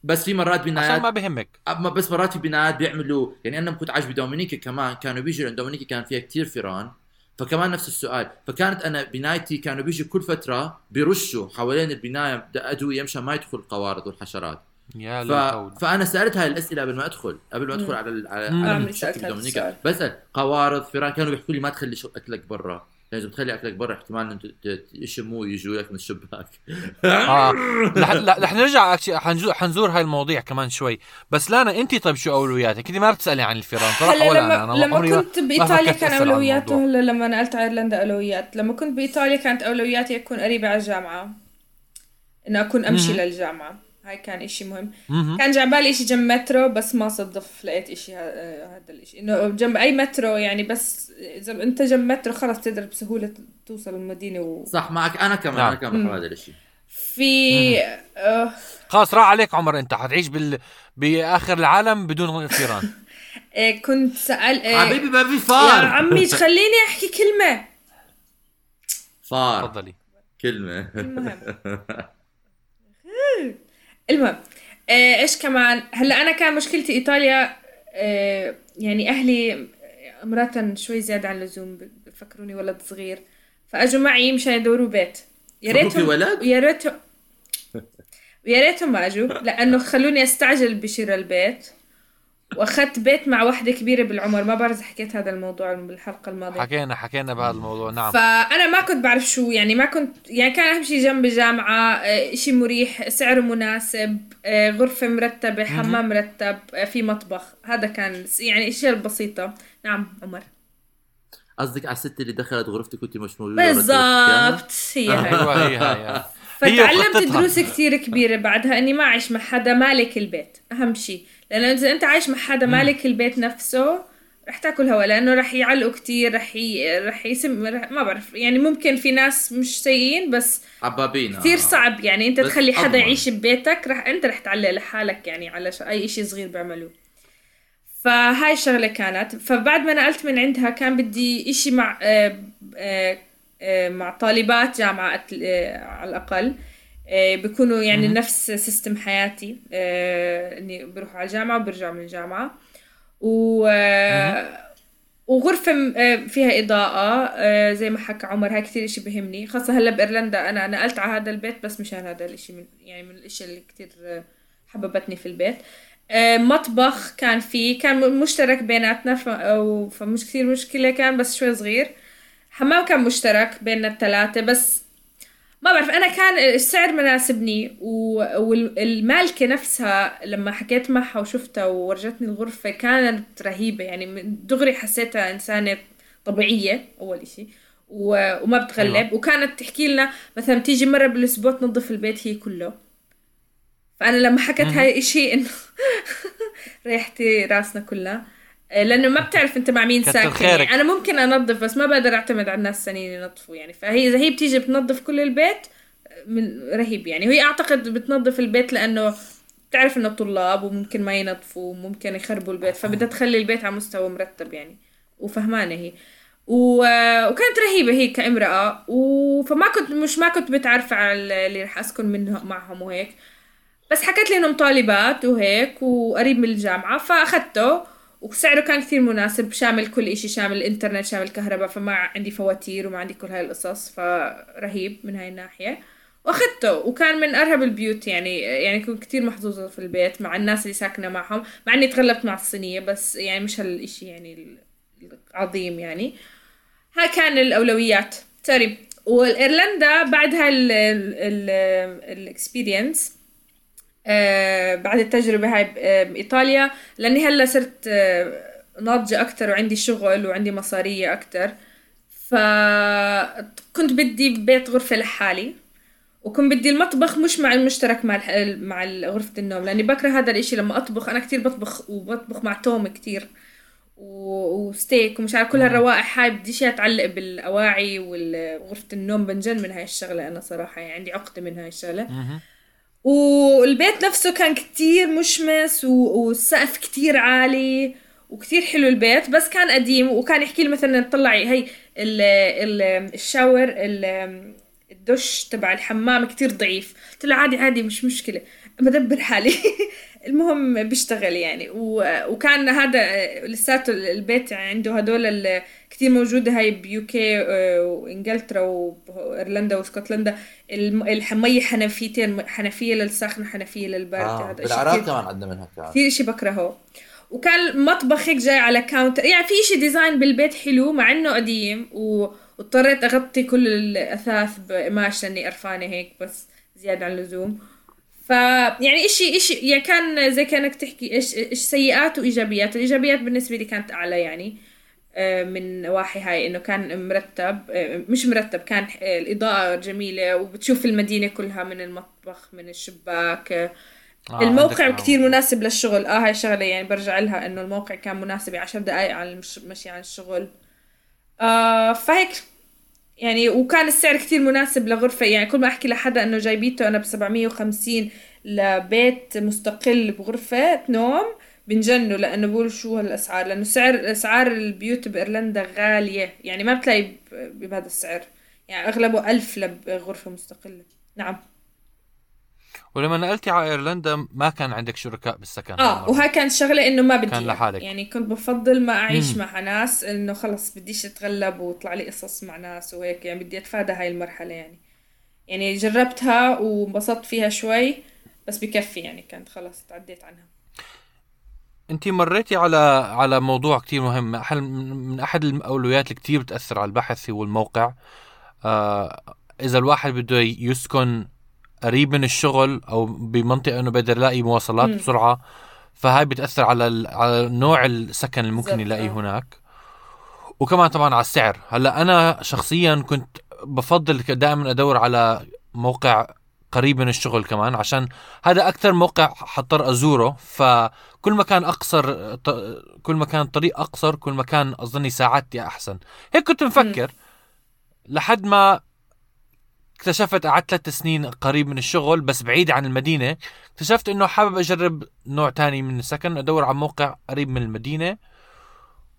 S4: بس في مرات بنايات
S2: عشان ما بهمك
S4: بس مرات في بنايات بيعملوا يعني أنا كنت عايش بدومينيكا كمان كانوا بيجوا لأن دومينيكا كان فيها كتير فيران فكمان نفس السؤال فكانت أنا بنايتي كانوا بيجوا كل فترة بيرشوا حوالين البناية ادويه مشان ما يدخل القوارض والحشرات
S2: يا
S4: ف... فأنا سالت هاي الأسئلة قبل ما أدخل قبل ما أدخل
S3: مم.
S4: على ال... على,
S2: مم.
S4: على
S3: السؤال.
S4: بسأل قوارض فيران كانوا بيحكوا لي ما تخلي اكلك برا لأن اذا بتخلي أكلك برا احتمال إنه ت- ت- يشموه ويجوا لك من الشباك.
S2: آه. رح نرجع حنزور حنزور هاي المواضيع كمان شوي. بس لانا أنت طيب شو أولوياتك؟ أنت ما بتسالي عن الفيران صراحة
S3: هلا
S2: ولا
S3: لما
S2: أنا أنا
S3: لما كنت
S2: بإيطاليا
S3: كان
S2: أولوياته.
S3: هلا لما نقلت على أيرلندا أولويات. لما كنت بإيطاليا كانت أولوياتي أكون قريبة على الجامعة. إنه أكون أمشي
S2: مهم.
S3: للجامعة. هاي كان إشي مهم.
S2: مهم.
S3: كان جعبالي اشي جنب مترو بس ما صدف لقيت إشي آه، هذا الإشي. إنه جنب أي مترو يعني بس إذا أنت جنب مترو خلص تقدر بسهولة توصل المدينة و...
S4: صح معك أنا كمان
S2: نعم.
S4: أنا كمان
S3: مم.
S4: بحب هذا الشيء
S3: في آه
S2: خلاص راح عليك عمر أنت. حتعيش بال بآخر العالم بدون فيران
S3: آه، كنت سأل آه،
S4: حبيبي ما في
S3: يا
S4: فار
S3: عمي خليني أحكي كلمة.
S4: فار.
S2: تفضلي.
S3: المهم.
S4: كلمه
S3: المهم آه، إيش كمان؟ هلأ أنا كان مشكلتي إيطاليا آه، يعني أهلي امرأة شوي زيادة عن اللزوم بفكروني ولد صغير فأجوا معي مشان يدوروا بيت. يا ريتهم
S4: ولد؟
S3: يا ريتهم ويا ريتهم ما أجوا لأنه خلوني أستعجل بشراء البيت. وأخذت بيت مع وحده كبيرة بالعمر ما بعرف إذا حكيت هذا الموضوع بالحلقة الماضية.
S2: حكينا حكينا بهذا الموضوع نعم.
S3: فأنا ما كنت بعرف شو يعني ما كنت يعني كان أهم شيء جنب الجامعة آه، إشي مريح سعره مناسب آه، غرفة مرتبة حمام مرتب آه، في مطبخ. هذا كان يعني إشياء بسيطه نعم عمر.
S4: قصدك على الست اللي دخلت غرفتك وأنت مش موجودة
S3: بالضبط. هي هاي
S2: أيوه هي هي.
S3: فتعلمت. دروس كثير كبيرة بعدها إني ما اعيش مع حدا مالك البيت أهم شيء لأنه إذا أنت عايش مع حدا مالك البيت نفسه رح تاكل هوا لأنه رح يعلقوا كثير رح ي... رح يسم رح... ما بعرف يعني ممكن في ناس مش سيئين بس
S4: عبابين
S3: كثير
S4: آه.
S3: صعب يعني أنت
S4: بس
S3: تخلي حدا
S4: أضمن.
S3: يعيش ببيتك رح أنت رح تعلق لحالك يعني على ش... أي شيء صغير بيعملوه فهاي الشغلة كانت فبعد ما نقلت من عندها كان بدي إشي مع آه آه مع طالبات جامعة آه على الأقل. آه بيكونوا يعني نفس سيستم حياتي. آه إني بروحوا على الجامعة وبرجعوا من الجامعة. و آه آه، فيها إضاءة. آه، زي ما حكى عمر هاي كتير إشي بهمني. خاصة هلا بإيرلندا أنا نقلت على هذا البيت بس مشان هذا الإشي من يعني من الإشي اللي كتير آه، حببتني في البيت. آه، مطبخ كان فيه كان مشترك بيناتنا فمش كثير مشكلة كان بس شوي صغير. حمام كان مشترك بيننا الثلاثة بس ما بعرف أنا كان السعر مناسبني و- والمالكة نفسها لما حكيت معها وشفتها وورجتني الغرفة كانت رهيبة يعني من دغري حسيتها إنسانة طبيعية أول إشي و- وما بتغلب.
S2: أيوة.
S3: وكانت تحكي لنا مثلا تيجي مرة بالأسبوع تنظف البيت هي كله. فأنا لما حكت هاي إشي إنه ريحتي راسنا كلها. لأنه ما بتعرف أنت مع مين ساكن. يعني أنا ممكن أنظف بس ما بقدر أعتمد على الناس الثانيين ينظفوا يعني. فهي إذا هي بتيجي بتنظف كل البيت من رهيب يعني. وهي أعتقد بتنظف البيت لأنه بتعرف إنه طلاب وممكن ما ينظفوا وممكن يخربوا البيت فبدها تخلي البيت على مستوى مرتب يعني. وفهمانة هي. و... وكانت رهيبة هي كامرأة. و... فما كنت مش ما كنت متعرفة على اللي رح أسكن منه معهم وهيك. بس حكت لي إنهم طالبات وهيك وقريب من الجامعة فأخذته. وسعره كان كثير مناسب شامل كل إشي شامل الإنترنت شامل الكهرباء فما عندي فواتير وما عندي كل هاي القصص فرهيب من هاي الناحية. وأخذته وكان من أرهب البيوت يعني يعني كنت كثير محظوظة في البيت مع الناس اللي ساكنة معهم مع إني تغلبت مع الصينية بس يعني مش هالشيء يعني العظيم يعني. هاي كان الأولويات. sorry وايرلندا بعد هاي ال experience آه بعد التجربة هاي ب- آه، بإيطاليا لأني هلأ صرت آه ناضجة أكتر وعندي شغل وعندي مصارية أكتر. فكنت بدي بيت غرفة لحالي وكنت بدي المطبخ مش مع المشترك مع مع غرفة النوم. لأني بكره هذا الإشي لما أطبخ أنا كتير بطبخ وبطبخ مع ثوم كتير و- وستيك ومش عارف كل هالروائح هاي بدي شيء تعلق بالأواعي وغرفة النوم بنجن من هاي الشغلة أنا صراحة يعني عندي عقدة من هاي الشغلة. والبيت نفسه كان كتير مشمس والسقف كتير عالي وكتير حلو البيت بس كان قديم وكان يحكي لي مثلا طلعي هي ال ال الشاور ال الدش تبع الحمام كتير ضعيف. قلت له عادي عادي مش مشكلة. بدبر حالي. المهم بيشتغل يعني. و... وكان هذا لساته البيت عنده هدول كتير موجودة هاي بيوكي آه، وإنجلترا وإيرلندا وإسكتلندا. الم- المية حنفيتين حنفية للسخن وحنفية للبرد.
S4: آه.
S3: هذا
S4: بالعراق كمان عندنا منها كمان.
S3: كثير شيء بكرهه. وكان مطبخ هيك جاي على counter يعني في شيء design بالبيت حلو مع إنه قديم و... واضطريت أغطي كل الأثاث بقماش لأني قرفانة هيك بس زيادة عن اللزوم. ف يعني اشي اشي يعني كان زي كأنك تحكي إيش إيش سيئات وإيجابيات. الإيجابيات بالنسبة لي كانت أعلى يعني. من نواحي هاي إنه كان مرتب آه، مش مرتب كان آه، الإضاءة جميلة وبتشوف المدينة كلها من المطبخ من الشباك. آه،
S2: آه،
S3: الموقع كتير. مناسب للشغل. آه هاي شغلة يعني برجع لها إنه الموقع كان مناسب عشر دقايق على المش... مشي عن الشغل. آه فهيك يعني وكان السعر كتير مناسب لغرفة. يعني كل ما أحكي لحدا إنه جايبيته أنا ب 750 لبيت مستقل بغرفة نوم بنجنوا لأنه بقول شو هالأسعار؟ لأنه سعر أسعار البيوت بإيرلندا غالية. يعني ما بتلاقي بهذا السعر. يعني أغلبه ألف لغرفة مستقلة. نعم.
S2: ولما نقلتي على إيرلندا ما كان عندك شركاء بالسكن. آه.
S3: وهاي كانت شغلة إنه ما بدي
S2: كان. لحالك.
S3: يعني كنت بفضل ما أعيش
S2: مم.
S3: مع ناس إنه خلص بديش أتغلب ويطلع لي قصص مع ناس وهيك. يعني بدي أتفادى هاي المرحلة يعني. يعني جربتها وانبسطت فيها شوي بس بكفي يعني كانت خلص تعديت عنها.
S2: انت مريتي على على موضوع كتير مهم من أحد الأولويات اللي كتير بتأثر على البحث هو الموقع آه إذا الواحد بده يسكن قريب من الشغل أو بمنطقة إنه بيقدر يلاقي مواصلات
S3: مم.
S2: بسرعة فهاي بتأثر على على نوع السكن اللي ممكن يلاقيه
S3: آه.
S2: هناك وكمان طبعا على السعر هلأ أنا شخصيا كنت بفضل دائما أدور على موقع قريب من الشغل كمان عشان هذا أكثر موقع حضطر أزوره. فكل ما كان اقصر كل ما كان الطريق أقصر كل ما كان اظني ساعاتي أحسن. هيك كنت مفكر. لحد ما اكتشفت قعدت ثلاث سنين قريب من الشغل بس بعيد عن المدينة اكتشفت إنه حابب أجرب نوع تاني من السكن أدور على موقع قريب من المدينة.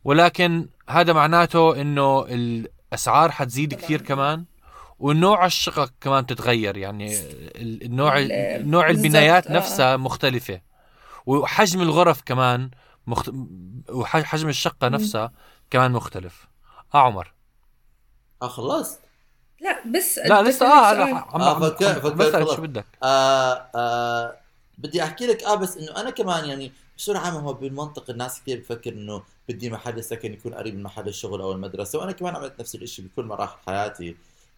S2: ولكن هذا معناته إنه الأسعار حتزيد. كثير كمان. ونوع الشقق كمان تتغير يعني ال- النوع
S3: ال-
S2: نوع البنايات
S3: آه.
S2: نفسها مختلفة. وحجم الغرف كمان مخت... وحجم الشقة نفسها كمان مختلف. آه عمر.
S4: آه خلصت
S3: لا بس
S2: لا لسه آه عم
S4: آه،
S2: عم-
S4: فكر-
S2: عم-
S4: فكر
S2: بسألك
S4: خلاص.
S2: شو بدك؟
S4: آه آه بدي أحكي لك آه بس إنه أنا كمان يعني بصورة عامة هو بالمنطق الناس كثير بفكر إنه بدي محل السكن يكون قريب من محل الشغل أو المدرسة وأنا كمان عملت نفس الإشي بكل مراحل حياتي. آه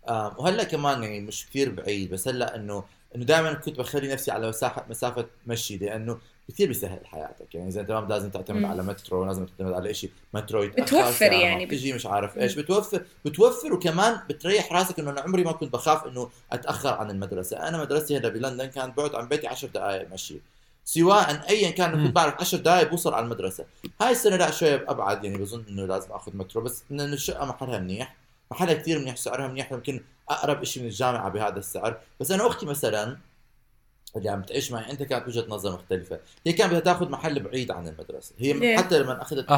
S4: وهلا كمان يعني مش كثير بعيد بس هلا إنه إنه دائما كنت بخلي نفسي على مساحة مسافة مشي لأنه كثير بيسهل حياتك يعني إذا أنت ما لازم تعتمد
S3: مم.
S4: على مترو لازم تعتمد على شيء مترو
S3: بتوفر يعني.
S4: بتجي مش عارف
S3: مم.
S4: إيش بتوفر بتوفر وكمان بتريح راسك إنه أنا عمري ما كنت بخاف إنه أتأخر عن المدرسة أنا مدرستي هنا بلندن كانت بعد عن بيتي 10 دقائق مشي سواء ايا كان. كنت بعرف 10 دقائق بوصل على المدرسة هاي السنة لا شوي أبعد يعني بظن إنه لازم آخذ مترو بس إنه الشقة محلها منيح محلها كثير منيح سعرها منيح يمكن أقرب شيء من الجامعة بهذا السعر بس أنا أختي مثلا اللي عم تعيش معي أنت كانت وجهه نظر مختلفة هي كانت بدها تاخذ محل بعيد عن المدرسة هي
S3: ليه؟
S4: حتى لما
S2: أخذت.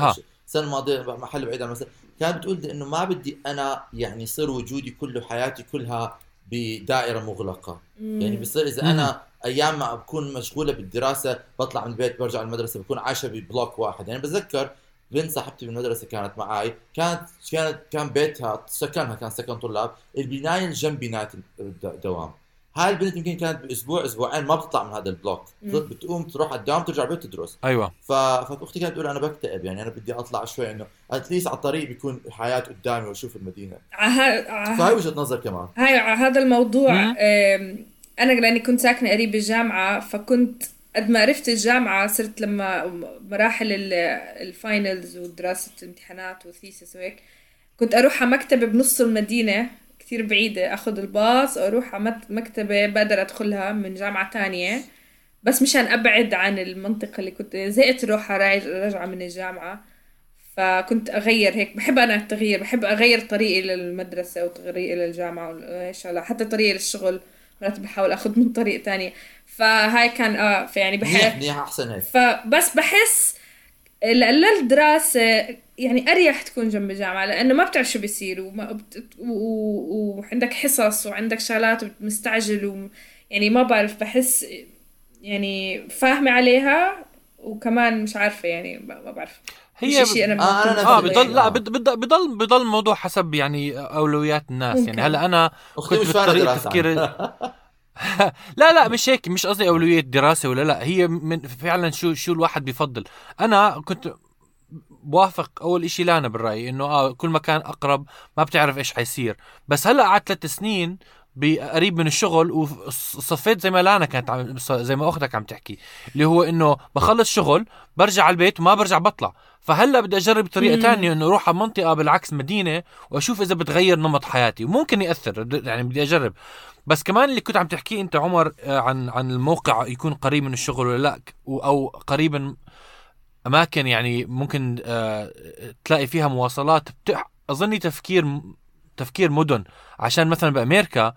S4: السنة الماضية محل بعيد عن المدرسة كانت بتقول لي إنه ما بدي أنا يعني يصير وجودي كله حياتي كلها بدائرة مغلقة
S3: مم.
S4: يعني بصير إذا
S2: مم.
S4: أنا أيام ما بكون مشغولة بالدراسة بطلع من البيت برجع المدرسة بكون عايشة ببلوك واحد يعني بتذكر بنت صاحبتي بالمدرسة كانت معي كانت كانت كان بيتها سكنها كان سكن طلاب. البناية اللي جنب بناية الدوام. هاي البنت يمكن كانت بأسبوع أسبوعين ما بتطلع من هذا ال
S3: block.
S4: بتقوم تروح على الدوام ترجع البيت تدرس.
S2: أيوه.
S4: ف... فأختي كانت تقول أنا بكتئب يعني أنا بدي أطلع شوي إنه at least على الطريق بيكون الحياة قدامي وأشوف المدينة.
S3: ع-
S4: فهي وجهة نظر كمان.
S3: هاي ع- هذا الموضوع أنا لأني كنت ساكنة قريب الجامعة فكنت قد ما عرفت الجامعة صرت لما مراحل ال- الـ finals ودراسة الامتحانات و thesis وهيك كنت أروح على مكتبة بنص المدينة كثير بعيدة أخذ الباص وأروح على مكتبة بقدر أدخلها من جامعة تانية بس مشان أبعد عن المنطقة اللي كنت زهقت أروح راج- راجعه من الجامعة فكنت أغير هيك بحب أنا التغيير بحب أغير طريقي للمدرسة وطريقي هلا حتى طريقي للشغل. مرات بحاول آخذ من طريق تانية فهاي كان آه فيعني
S4: منيح
S3: بحب
S4: منيح أحسن هيك.
S3: فبس بحس للدراسة يعني أريح تكون جنب الجامعة لأنه ما بتعرف شو بيصير وما بت... و... و... وعندك حصص وعندك شغلات مستعجل و... يعني ما بعرف بحس يعني فاهمة عليها وكمان مش عارفة يعني ما بعرف.
S2: هي
S3: مش شيء أنا
S4: آه، أنا
S2: آه
S3: أفضله
S2: بضل
S3: يعني.
S2: لا بض- بضل بضل بضل الموضوع حسب يعني أولويات الناس
S3: ممكن.
S2: يعني هلأ أنا
S4: أختي
S2: كنت
S4: دراسة
S2: تفكير. لا لا مش هيك مش قصدي أولوية دراسة ولا لا هي من فعلا شو شو الواحد بيفضل أنا كنت بوافق أول إشي لأنا بالرأي إنه آه كل ما كان أقرب ما بتعرف إيش حيصير بس هلأ قعدت ثلاث سنين قريب من الشغل وصفيت زي ما لانا كانت عم زي ما أختك عم تحكي اللي هو إنه بخلص شغل برجع على البيت وما برجع بطلع. فهلأ بدي أجرب
S3: طريقة.
S2: تانية إنه أروح على منطقة بالعكس مدينة وأشوف إذا بتغير نمط حياتي. وممكن يأثر يعني بدي أجرب. بس كمان اللي كنت عم تحكيه أنت عمر آه، عن عن الموقع يكون قريب من الشغل ولا لأ أو قريبا أماكن يعني ممكن آه، تلاقي فيها مواصلات بتح... أظني تفكير تفكير مدن. عشان مثلا بأمريكا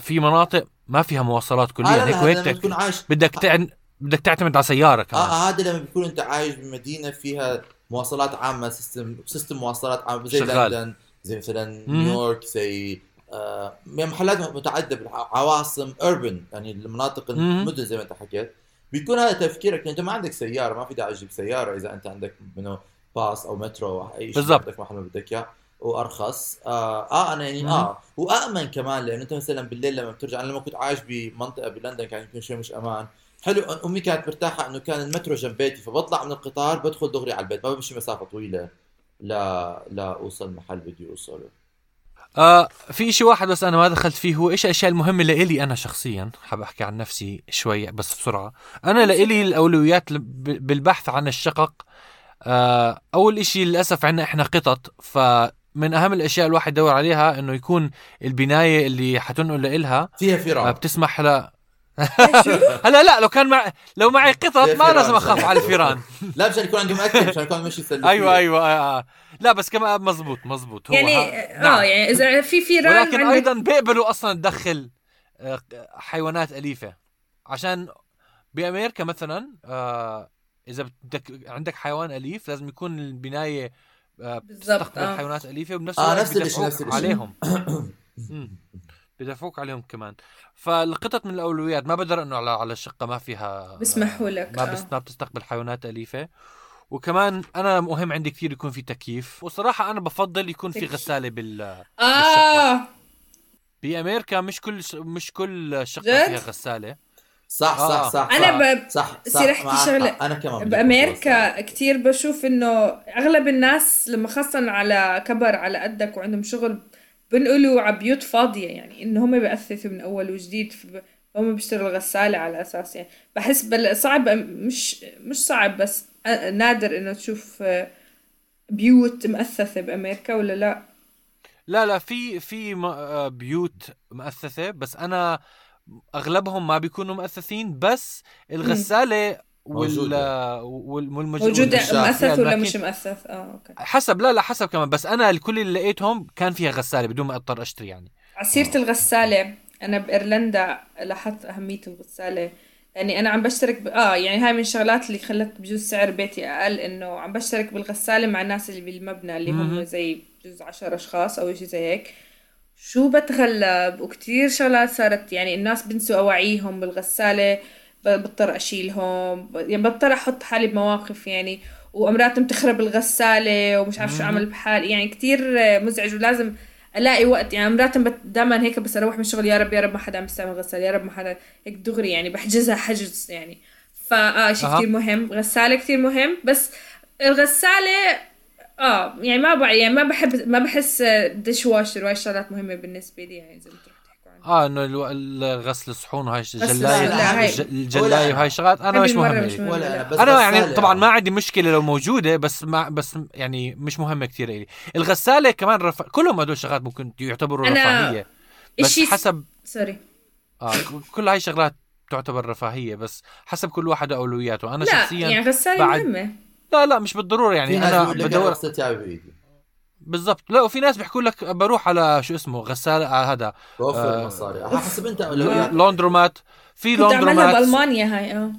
S2: في مناطق ما فيها مواصلات كليا هيك وهيك
S4: تكون عايش
S2: بدك تعن... بدك تعتمد على سيارة كمان
S4: آه آه، هذا لما بيكون أنت عايش بمدينة فيها مواصلات عامة system system مواصلات عامة زي
S2: شغال.
S4: لندن زي مثلا. نيويورك زي آه يعني محلات متعددة بالعواصم urban يعني المناطق. المدن زي ما أنت حكيت بيكون هذا تفكيرك لأن أنت ما عندك سيارة ما في داعي تجيب سيارة إذا أنت عندك منه باص أو مترو أو أي شيء
S2: بالضبط.
S4: بدك محل ما بدك إياه وأرخص. آه, آه أنا يعني. آه وامن كمان لأنه أنت مثلا بالليل لما بترجع أنا لما كنت عايش بمنطقة بلندن كان يمكن شوي مش أمان. حلو أمي كانت مرتاحة إنه كان المترو جنب بيتي فبطلع من القطار بدخل دغري على البيت. ما بمشي مسافة طويلة. لا لا أوصل محل بدي أوصله.
S2: آه في شيء واحد بس أنا ما دخلت فيه هو إيش الأشياء المهمة لإلي أنا شخصيا؟ حاب أحكي عن نفسي شوي بس بسرعة. أنا لإلي الأولويات بالبحث عن الشقق. آه أول إشي للأسف عندنا إحنا قطط فمن أهم الأشياء الواحد يدور عليها إنه يكون البناية اللي حتنقل لها
S4: فيها فيران
S2: بتسمح لا هلا لا لو كان مع لو معي قطط ما. لازم أخاف على الفيران
S4: لا مشان يكون عندهم اكل مشان يكون مش يسلكوا
S2: أيوه أيوه آه آه. لا بس كمان مزبوط مزبوط هو
S3: يعني
S2: ها-
S3: آه
S2: نعم.
S3: يعني إذا في فيران
S2: ولكن
S3: عندك-
S2: أيضا بيقبلوا أصلا تدخل آه، حيوانات أليفة عشان بأمريكا مثلا آه، إذا بدك عندك حيوان أليف لازم يكون البناية آه، بتستقبل
S3: آه.
S2: حيوانات اليفه وبنفس
S4: آه،
S2: الوقت
S4: نفس الإشي،
S2: بدفعوك
S4: نفس الإشي.
S2: عليهم. بدفعوك عليهم كمان فالقطط من الأولويات ما بقدر إنه على على الشقة ما فيها
S3: بسمحوا لك،
S2: ما
S3: آه.
S2: بس ما بتستقبل حيوانات أليفة وكمان أنا مهم عندي كثير يكون في تكييف وصراحة أنا بفضل يكون في. غسالة بال
S3: آه
S2: بأمريكا مش كل مش كل
S3: شقة؟
S2: فيها غسالة
S4: صح
S2: آه.
S4: صح صح
S3: أنا
S4: صح
S3: ب-
S4: صح صح. حق. أنا كمان
S3: بأمريكا كتير بشوف إنه أغلب الناس لما خاصة على كبر على قدك وعندهم شغل بنقلوا على بيوت فاضية يعني انه هم بيأثثوا من أول وجديد هم بيشتروا الغساله على أساس يعني بحس بل صعب مش مش صعب بس آه، نادر إنه تشوف آه، بيوت مؤثثه بأمريكا ولا لا
S2: لا لا في في آه، بيوت مؤثثه بس أنا أغلبهم ما بيكونوا مؤثثين بس الغسالة وال
S4: موجودة.
S2: وال- والمج...
S4: موجودة.
S3: مؤثث ولا مش مؤثث آه أوكي.
S2: حسب لا لا حسب كمان بس أنا الكل اللي لقيتهم كان فيها غسالة بدون ما أضطر أشتري يعني.
S3: عسيرة الغسالة أنا بإيرلندا لاحظت أهمية الغسالة. يعني أنا عم بشترك ب... آه يعني هاي من الشغلات اللي خلت بجوز سعر بيتي أقل إنه عم بشترك بالغسالة مع الناس اللي بالمبنى اللي هم. زي بجوز عشر أشخاص أو شيء زي هيك. شو بتغلب وكتير شغلات صارت يعني الناس بنسوا أواعيهم بالغسالة بضطر أشيلهم يعني بضطر أحط حالي بمواقف يعني وأمرات بتخرب الغسالة ومش عارف شو. أعمل بحالي يعني كتير مزعج ولازم ألاقي وقت يعني مرات دائما هيك بس أروح من الشغل يا رب يا رب ما حدا عم يستعمل غسالة يا رب ما حدا هيك دغري يعني بحجزها حجز يعني فآه شيء
S2: أها.
S3: كثير مهم غسالة كثير مهم بس الغسالة آه يعني ما بع يعني ما بحب ما بحس ديش واشر وهي الشغلات مهمة بالنسبة لي يعني إذا بتروح تحكوا عنها
S2: آه إنه الصحون وهاي
S3: غسل
S2: الجلايه
S3: الصحون،
S2: الج- الجلاية
S4: ولا-
S2: وهي الشغلات أنا
S3: هاي
S2: مش مهمة
S3: مش
S2: لي.
S3: مهمة.
S4: ولا
S3: لا.
S4: بس
S2: أنا يعني
S4: غسالة.
S2: طبعا ما عندي مشكلة لو موجودة بس ما بس يعني مش مهمة كثير لي الغسالة كمان رف... كلهم هدول شغلات ممكن يعتبروا
S3: أنا
S2: رفاهية بس
S3: إشي
S2: حسب
S3: سوري
S2: آه ك- كل هاي شغلات تعتبر رفاهية بس حسب كل واحد اولوياته أنا
S3: لا
S2: شخصيا
S3: يعني غسالة
S2: بعد-
S3: مهمة
S2: لا لا مش
S4: بالضرورة
S2: يعني
S4: أنا
S2: بدور
S4: بايدي
S2: بالضبط. لا وفي ناس بيحكوا لك بروح على شو اسمه غسالة آه هذا
S4: بوفر
S2: آه،
S4: المصاري حسب أنت
S2: لوندرومات. في
S3: كنت
S2: لوندرومات.
S3: بألمانيا هاي آه.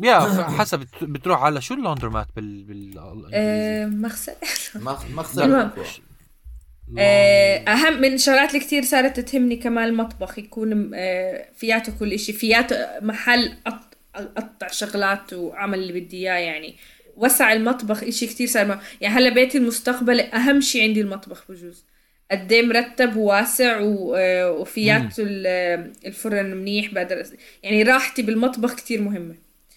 S2: يا حسب بت- بتروح على شو اللوندرومات بال بال
S3: آه، مغسل آه، أهم من الشغلات اللي كثير صارت تهمني كمان المطبخ يكون آه، فياته كل إشي. فياته محل أط- أقطع شغلات وأعمل اللي بدي إياه يعني. وسع المطبخ إشي كثير صار م- يعني هلا بيتي المستقبل أهم شيء عندي المطبخ بجوز. قد مرتب وواسع و- آه، وفياته ال- آه، الفرن منيح بقدر يعني راحتي بالمطبخ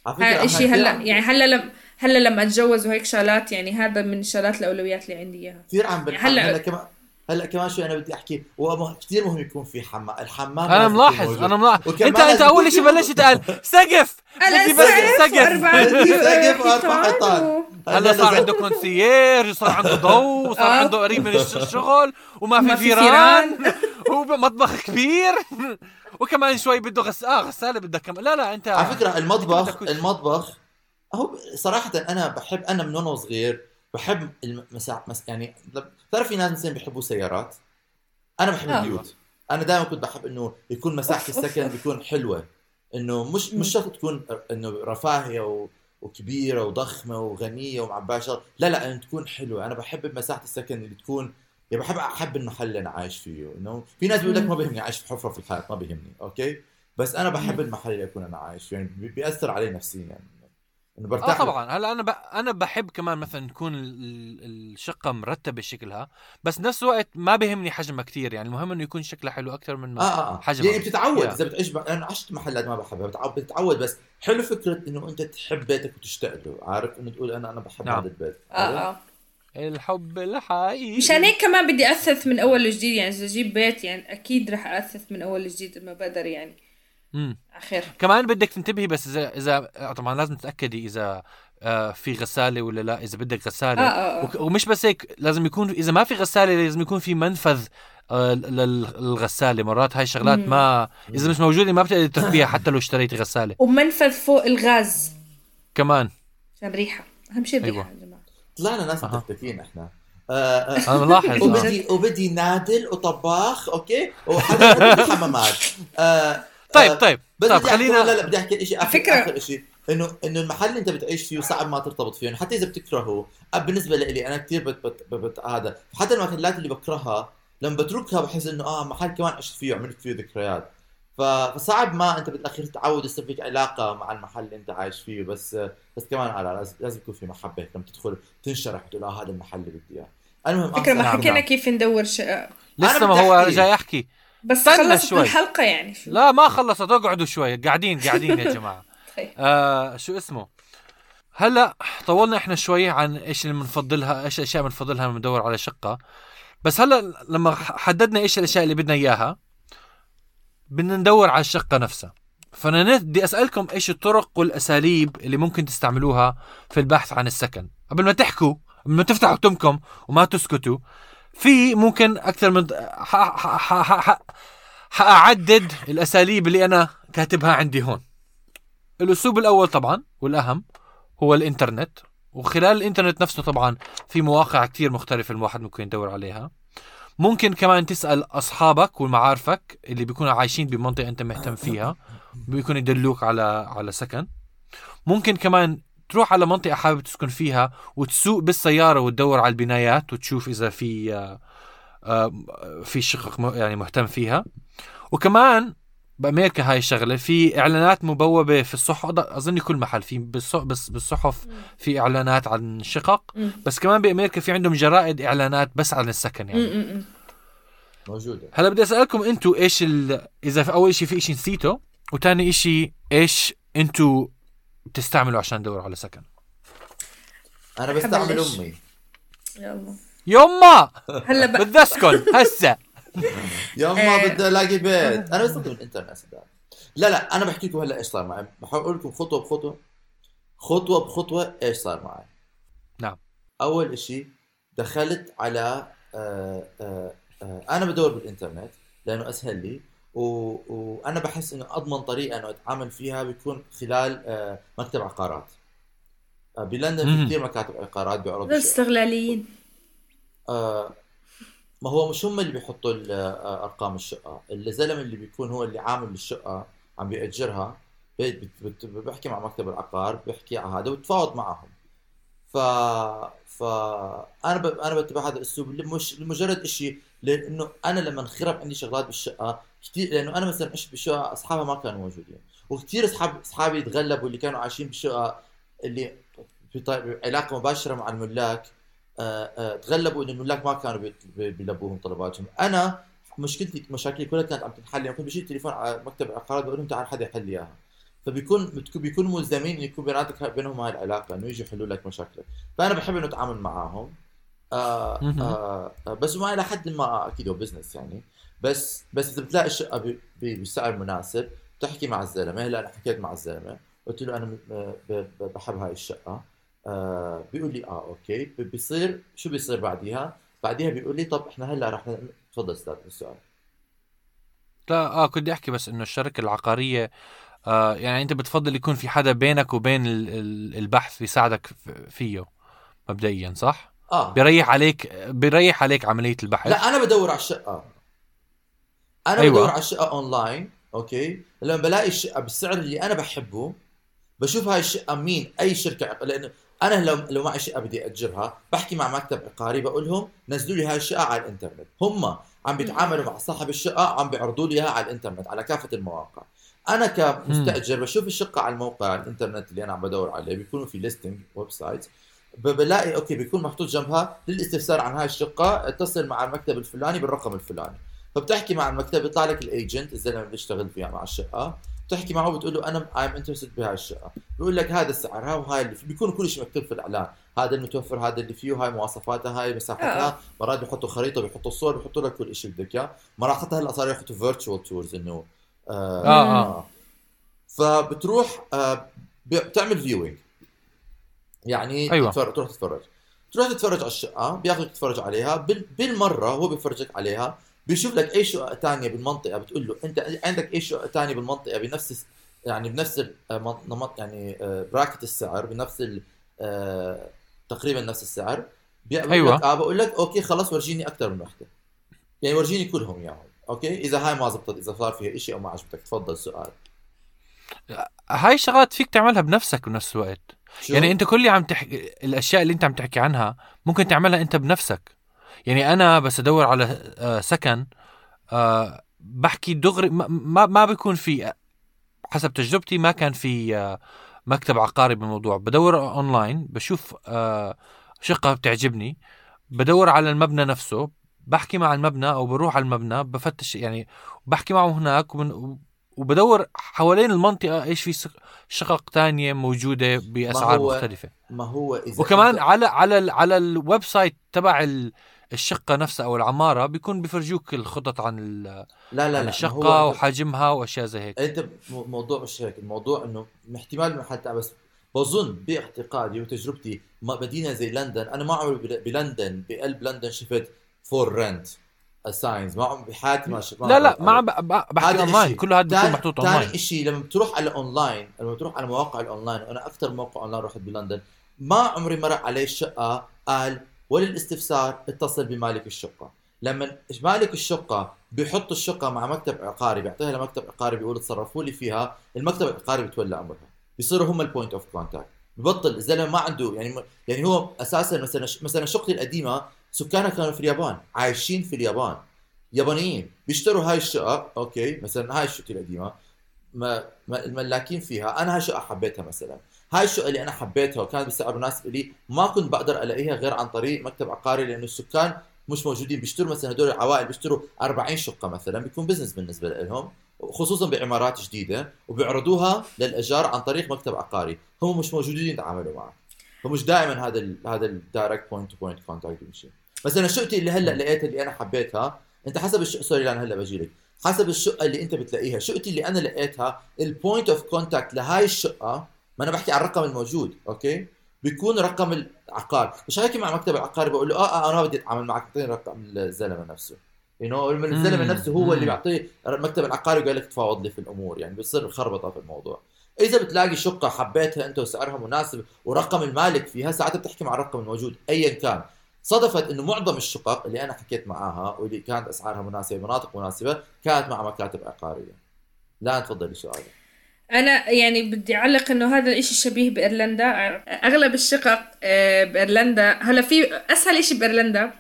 S4: على فكرة
S3: هذا إشي هلا يعني هلا لما هلا لما أتجوز وهيك شغلات يعني هذا من الشغلات الأولويات اللي عندي إياها.
S4: كثير عم بنحب
S3: هلا-
S4: هلا كمان. هلا كمان شوي أنا بدي احكي هو كثير مهم يكون في حمام الحمام أنا
S2: ملاحظ. أنا ملاحظ. انت أنت
S4: أول
S2: شيء بلشت قال سقف!
S3: أنا
S2: بدي بس
S3: سقف!
S4: سقف! وأربع
S3: حيطان
S4: حيطان.
S3: و-
S2: هلا صار عنده كونسيير صار عنده ضوء صار
S3: آه.
S2: عنده قريب من الش- الشغل وما
S3: ما
S2: في
S3: في
S2: فيران. ومطبخ كبير. وكمان شوي بده غس آه غسالة بدك كم لا لا أنت
S4: على فكرة المطبخ. المطبخ هو صراحة أنا بحب أنا من وأنا صغير بحب المساحه مس... يعني بتعرف في ناس مثلا بيحبوا سيارات؟ أنا بحب
S3: آه.
S4: البيوت أنا دائما كنت بحب إنه يكون
S3: مساحة
S4: السكن. بيكون حلوة. إنه مش. مش شرط تكون إنه رفاهية و... وكبيرة وضخمة وغنية ومعباة شغل لا لا إنه تكون حلوة. أنا بحب مساحة السكن اللي تكون يعني بحب أحب المحل اللي أنا عايش فيه. إنه في ناس بيقول لك. ما بيهمني عايش في حفرة في الحياة ما بيهمني. okay؟ بس أنا بحب المحل اللي أكون أنا عايش فيه. يعني بي- بيأثر علي نفسيا. يعني إنه
S2: آه
S4: برتاح
S2: طبعا. هلا أنا ب... أنا بحب كمان مثلا تكون ال- ال- الشقة مرتبة شكلها بس نفس الوقت ما بيهمني حجمها كتير يعني المهم إنه يكون شكلها حلو أكثر من ما
S4: آه آه آه.
S2: حجمها.
S4: يعني بتتعود. إذا بتعيش ب... أنا عشت محلات ما بحبها بتعود بتتعود بس حلو فكرة إنه أنت تحب بيتك وتشتاق له عارف؟ إنه تقول أنا أنا بحب
S2: نعم.
S4: هذا البيت. آه؟
S3: آه.
S2: الحب الحقيقي.
S3: مشان هيك كمان بدي أثث من أول وجديد يعني إذا أجيب بيت يعني أكيد رح أثث من أول وجديد ما بقدر يعني. آخر.
S2: كمان بدك تنتبهي بس اذا اذا طبعا لازم تتأكدي إذا آه في غسالة ولا لا إذا بدك غسالة.
S3: آه,
S2: وك-
S3: آه.
S2: ومش بس هيك لازم يكون إذا ما في غسالة لازم يكون في منفذ آه، لل- للغسالة. مرات هاي الشغلات. ما إذا مش موجودة ما بتقدر تخبيها حتى لو اشتريت غسالة.
S3: ومنفذ فوق الغاز.
S2: كمان.
S3: عشان ريحة. أهم شيء الريحة
S2: أيوة.
S3: يا جماعة.
S4: طلعنا ناس. متكتكين إحنا. آه، آه،
S2: أنا ملاحظ. آه.
S4: وبدي وبدي نادل وطباخ أوكي؟ وحدا عنده حمامات. آه،
S2: طيب
S4: آه،
S2: طيب
S4: بس
S2: طيب
S4: أحكي- لا
S2: خلينا
S4: لا بدي أحكي شيء اخر
S3: فكرة.
S4: آخر شيء انه إنه المحل اللي أنت بتعيش فيه صعب ما ترتبط فيه حتى إذا بتكرهه أه، بالنسبة لي أنا كثير بت بت بت بت هذا حتى المحلات اللي بكرهها لما بتركها بحس إنه آه محل كمان عشت فيه وعملت فيه ذكريات فصعب ما أنت بالأخير تتعود يصير فيك علاقة مع المحل اللي أنت عايش فيه بس بس كمان على لازم, لازم يكون في محبة هيك لما تدخل تنشرح وتقول آه هذا المحل اللي بدي إياه المهم
S3: فكرة ما حكينا
S2: نعم.
S3: كيف ندور شقق
S2: لسه
S4: أنا
S2: ما هو. جاي احكي
S3: بس خلصت
S2: شوي.
S3: الحلقة يعني. شو؟
S2: لا ما خلصت. اقعدوا شوي. قاعدين قاعدين يا جماعة.
S3: طيب.
S2: آه شو اسمه؟ هلا طولنا إحنا شوي عن إيش اللي بنفضلها إيش الأشياء بنفضلها لما ندور على شقة. بس هلا لما حددنا إيش الأشياء اللي بدنا إياها بدنا ندور على الشقة نفسها. فأنا بدي أسألكم إيش الطرق والأساليب اللي ممكن تستعملوها في البحث عن السكن. قبل ما تحكوا قبل ما تفتحوا تمكم وما تسكتوا في ممكن أكثر من. حأعدد الأساليب اللي أنا كاتبها عندي هون الأسلوب الأول طبعا والأهم هو الإنترنت وخلال الإنترنت نفسه طبعا في مواقع كتير مختلفة الواحد ممكن يدور عليها ممكن كمان تسأل أصحابك ومعارفك اللي بيكونوا عايشين بمنطقة أنت مهتم فيها بيكون يدلوك على على سكن ممكن كمان تروح على منطقة حابب تسكن فيها وتسوق بالسيارة وتدور على البنايات وتشوف إذا في آه، آه، في شقق يعني مهتم فيها. وكمان بأمريكا هاي الشغلة في إعلانات مبوبة في الصحف أظن كل محل في بالص- بس بالصحف في إعلانات عن شقق. بس كمان بأمريكا في عندهم جرائد إعلانات بس عن السكن يعني.
S4: موجودة.
S2: هلا بدي أسألكم أنتم إيش ال... إذا في أول شيء في شيء نسيته وثاني شيء إيش أنتم بتستعملوا عشان تدوروا على سكن
S4: أنا بستعمل. أمي
S3: يلا
S2: يما
S3: هلا
S2: بدي أسكن هسه
S4: يما
S3: آه.
S4: بدي ألاقي بيت أنا بستخدم الإنترنت. لا لا أنا بحكي لكم هلا إيش صار معي بحاول لكم خطوة بخطوة خطوة بخطوة إيش صار معي
S2: نعم.
S4: أول إشي دخلت على آه آه آه أنا بدور بالإنترنت لأنه أسهل لي. وأنا بحس إنه أضمن طريقة إنه أتعامل فيها بيكون خلال آه مكتب عقارات. آه بلندن في. كثير مكاتب عقارات بيعرضوا
S3: دول
S4: الشقق.
S3: استغلاليين.
S4: آه، ما هو مش هم اللي بيحطوا أرقام الشقة. الزلمة اللي بيكون هو اللي عامل الشقة عم بيأجرها بي- بت- بت- بيحكي مع مكتب العقار بيحكي على هذا وتفاوض معهم. ف ف أنا ب... أنا بتبع هذا الأسلوب. اللي مش لمجرد شيء لأنه أنا لما انخرب عندي شغلات بالشقة كثير لأنه أنا مثلا عشت بالشقه اصحابها ما كانوا موجودين. وكثير أصحاب أصحابي تغلبوا اللي كانوا عايشين بالشقه اللي في علاقة مباشرة مع الملاك آه، آه، تغلبوا إن الملاك ما كانوا بيلبوهم طلباتهم. أنا مشكلتي مشاكلي كلها كانت عم تنحل. يعني كنت بجيب تليفون على مكتب العقارات بقول لهم تعال حدا يحل لي إياها. فبيكون بيكونوا ملزمين إن يكون بيناتك بينهم هاي العلاقة إنه يجوا يحلوا لك مشاكلك. فأنا بحب إنه أتعامل معاهم.
S2: مهم.
S4: آه آه، بس ما إلى حد ما أكيد هو بزنس يعني. بس بس إذا بتلاقي ب- بسعر مناسب بتحكي مع الزلمة هلأ أنا حكيت مع الزلمة قلت له أنا ب- بحب هاي الشقة آه بيقول لي آه أوكي بيصير شو بيصير بعديها؟ بعديها بيقول لي طب إحنا هلأ رح تفضل أستاذ السؤال
S2: لا آه كنت بدي أحكي بس إنه الشركة العقارية آه يعني أنت بتفضل يكون في حدا بينك وبين ال- ال- البحث بيساعدك ف- فيه مبدئيا صح؟
S4: آه
S2: بيريح عليك بيريح عليك عملية البحث
S4: لا أنا بدور على الشقة أنا
S2: أيوة.
S4: بدور على الشقة online okay؟ لما بلاقي الشقة بالسعر اللي أنا بحبه بشوف هاي الشقة مين أي شركة لأنه أنا لو لو معي شقة بدي أجرها بحكي مع مكتب عقاري بقول لهم نزلوا لي هاي الشقة على الإنترنت. هم عم بيتعاملوا مع صاحب الشقة عم بيعرضوا لي إياها على الإنترنت على كافة المواقع. أنا كمستأجر بشوف الشقة على الموقع الإنترنت اللي أنا عم بدور عليه بيكونوا في listing website بلاقي okay بيكون محطوط جنبها للاستفسار عن هاي الشقة اتصل مع المكتب الفلاني بالرقم الفلاني. فبتحكي مع المكتب بيطلع لك ال agent الزلمة اللي اشتغل فيها مع الشقة. بتحكي معه بتقول له أنا I'm interested بهاي الشقة. بيقول لك هذا سعرها وهاي اللي فيه بيكون كل شيء مكتوب في الإعلان. هذا المتوفر هذا اللي فيه هاي مواصفاتها هاي مساحتها.
S3: آه.
S4: مرات بيحطوا خريطة بيحطوا صور بيحطوا لك كل شيء بدك إياه. مرات حتى هلأ صاروا يحطوا virtual tours إنه آه,
S2: آه، آه.
S4: فبتروح آه بتعمل viewing يعني
S2: أيوة.
S4: تتفرج تروح تتفرج. تروح تتفرج على الشقة بياخذك تتفرج عليها. بال... بالمرة هو بيفرجك عليها. بيشوف لك أي شقه ثانية بالمنطقة بتقول له أنت عندك أي شقه ثانية بالمنطقة بنفس يعني بنفس النمط يعني آه، bracket السعر بنفس. آه، تقريبا نفس السعر بيقول
S2: أيوة.
S4: لك آه بقول لك okay خلاص ورجيني أكثر من وحدة يعني ورجيني كلهم اياهم okay إذا هاي ما زبطت إذا صار فيها شيء أو ما عجبتك تفضل سؤال
S2: هاي الشغلات فيك تعملها بنفسك بنفس الوقت
S4: شو؟
S2: يعني أنت كل اللي عم تحكي الأشياء اللي أنت عم تحكي عنها ممكن تعملها أنت بنفسك يعني أنا بس أدور على آه، سكن آه، بحكي دغري ما- ما ما بيكون في حسب تجربتي ما كان في آه، مكتب عقاري بالموضوع. بدور أونلاين بشوف شقة بتعجبني. بدور على المبنى نفسه بحكي مع المبنى أو بروح على المبنى بفتش يعني بحكي معه هناك ومن وبدور حوالين المنطقة إيش في شقق تانية موجودة بأسعار
S4: هو
S2: مختلفة.
S4: ما هو إذا
S2: وكمان على على على ال website تبع ال- الشقة نفسها أو العمارة بيكون بيفرجوك الخطط عن
S4: لا لا
S2: عن
S4: أنت-
S2: وحجمها وأشياء زي هيك
S4: أنت مو- الموضوع مش هيك الموضوع إنه احتمال حتى بس بظن باعتقادي وتجربتي مدينة زي لندن أنا ما عمري بل- بلندن بقلب لندن شفت for rent signs ما عمري بحياتي ما شفت
S2: لا لا ما عم بحكي اونلاين. كل هذا بيكون محطوط اونلاين
S4: ثاني شيء لما بتروح على اونلاين لما بتروح على مواقع الاونلاين وأنا أكثر موقع اونلاين رحت بلندن ما عمري مرق علي شقة قال وللاستفسار اتصل بمالك الشقة. لما مالك الشقة بيحط الشقة مع مكتب عقاري بيعطيها لمكتب عقاري بيقول تصرفوا لي فيها المكتب العقاري بتولى أمرها. بيصيروا هم ال point of contact ببطل الزلمه ما عنده يعني يعني هو أساسا مثلا مثلا شقتي القديمة سكانها كانوا في اليابان عايشين في اليابان. يابانيين. بيشتروا هاي الشقق okay مثلا هاي الشقة القديمة ما الملاكين فيها. أنا هاي الشقه حبيتها مثلا. هاي الشقه اللي أنا حبيتها وكانت بسعر مناسب لي ما كنت بقدر ألاقيها غير عن طريق مكتب عقاري لأنه السكان مش موجودين بيشتروا مثلا هدول العوائل بيشتروا 40 شقة مثلا بيكون business بالنسبة لهم خصوصا بعمارات جديدة وبيعرضوها للايجار عن طريق مكتب عقاري. هم مش موجودين يتعاملوا معه. فمش دائما هذا ال هذا ال direct point to point contact بيمشي مثلا شقتي اللي هلأ لقيتها اللي أنا حبيتها. أنت حسب الشقه sorry أنا هلأ بجي لك. حسب الشقة اللي أنت بتلاقيها شقتي اللي أنا لقيتها ال point of contact لهاي الشقة ما أنا بحكي عن الرقم الموجود okay؟ بيكون رقم العقار. مش هيك مع مكتب العقاري بقول له آه, آه أنا بدي أتعامل معك أعطيني رقم الزلمة نفسه. you know
S2: الزلمة.
S4: نفسه هو اللي. بيعطيه المكتب العقاري وقال لك تفاوض لي في الأمور يعني بتصير خربطه في الموضوع. إذا بتلاقي شقة حبيتها أنت وسعرها مناسب ورقم المالك فيها ساعتها بتحكي مع الرقم الموجود ايا كان. صدفت إنه معظم الشقق اللي أنا حكيت معاها واللي كانت أسعارها مناسبة مناطق مناسبة كانت مع مكاتب عقارية. لا تفضلي سؤالك
S3: أنا يعني بدي أعلق إنه هذا الإشي شبيه بإيرلندا. أغلب الشقق آه، بإيرلندا. هلا في أسهل إشي بإيرلندا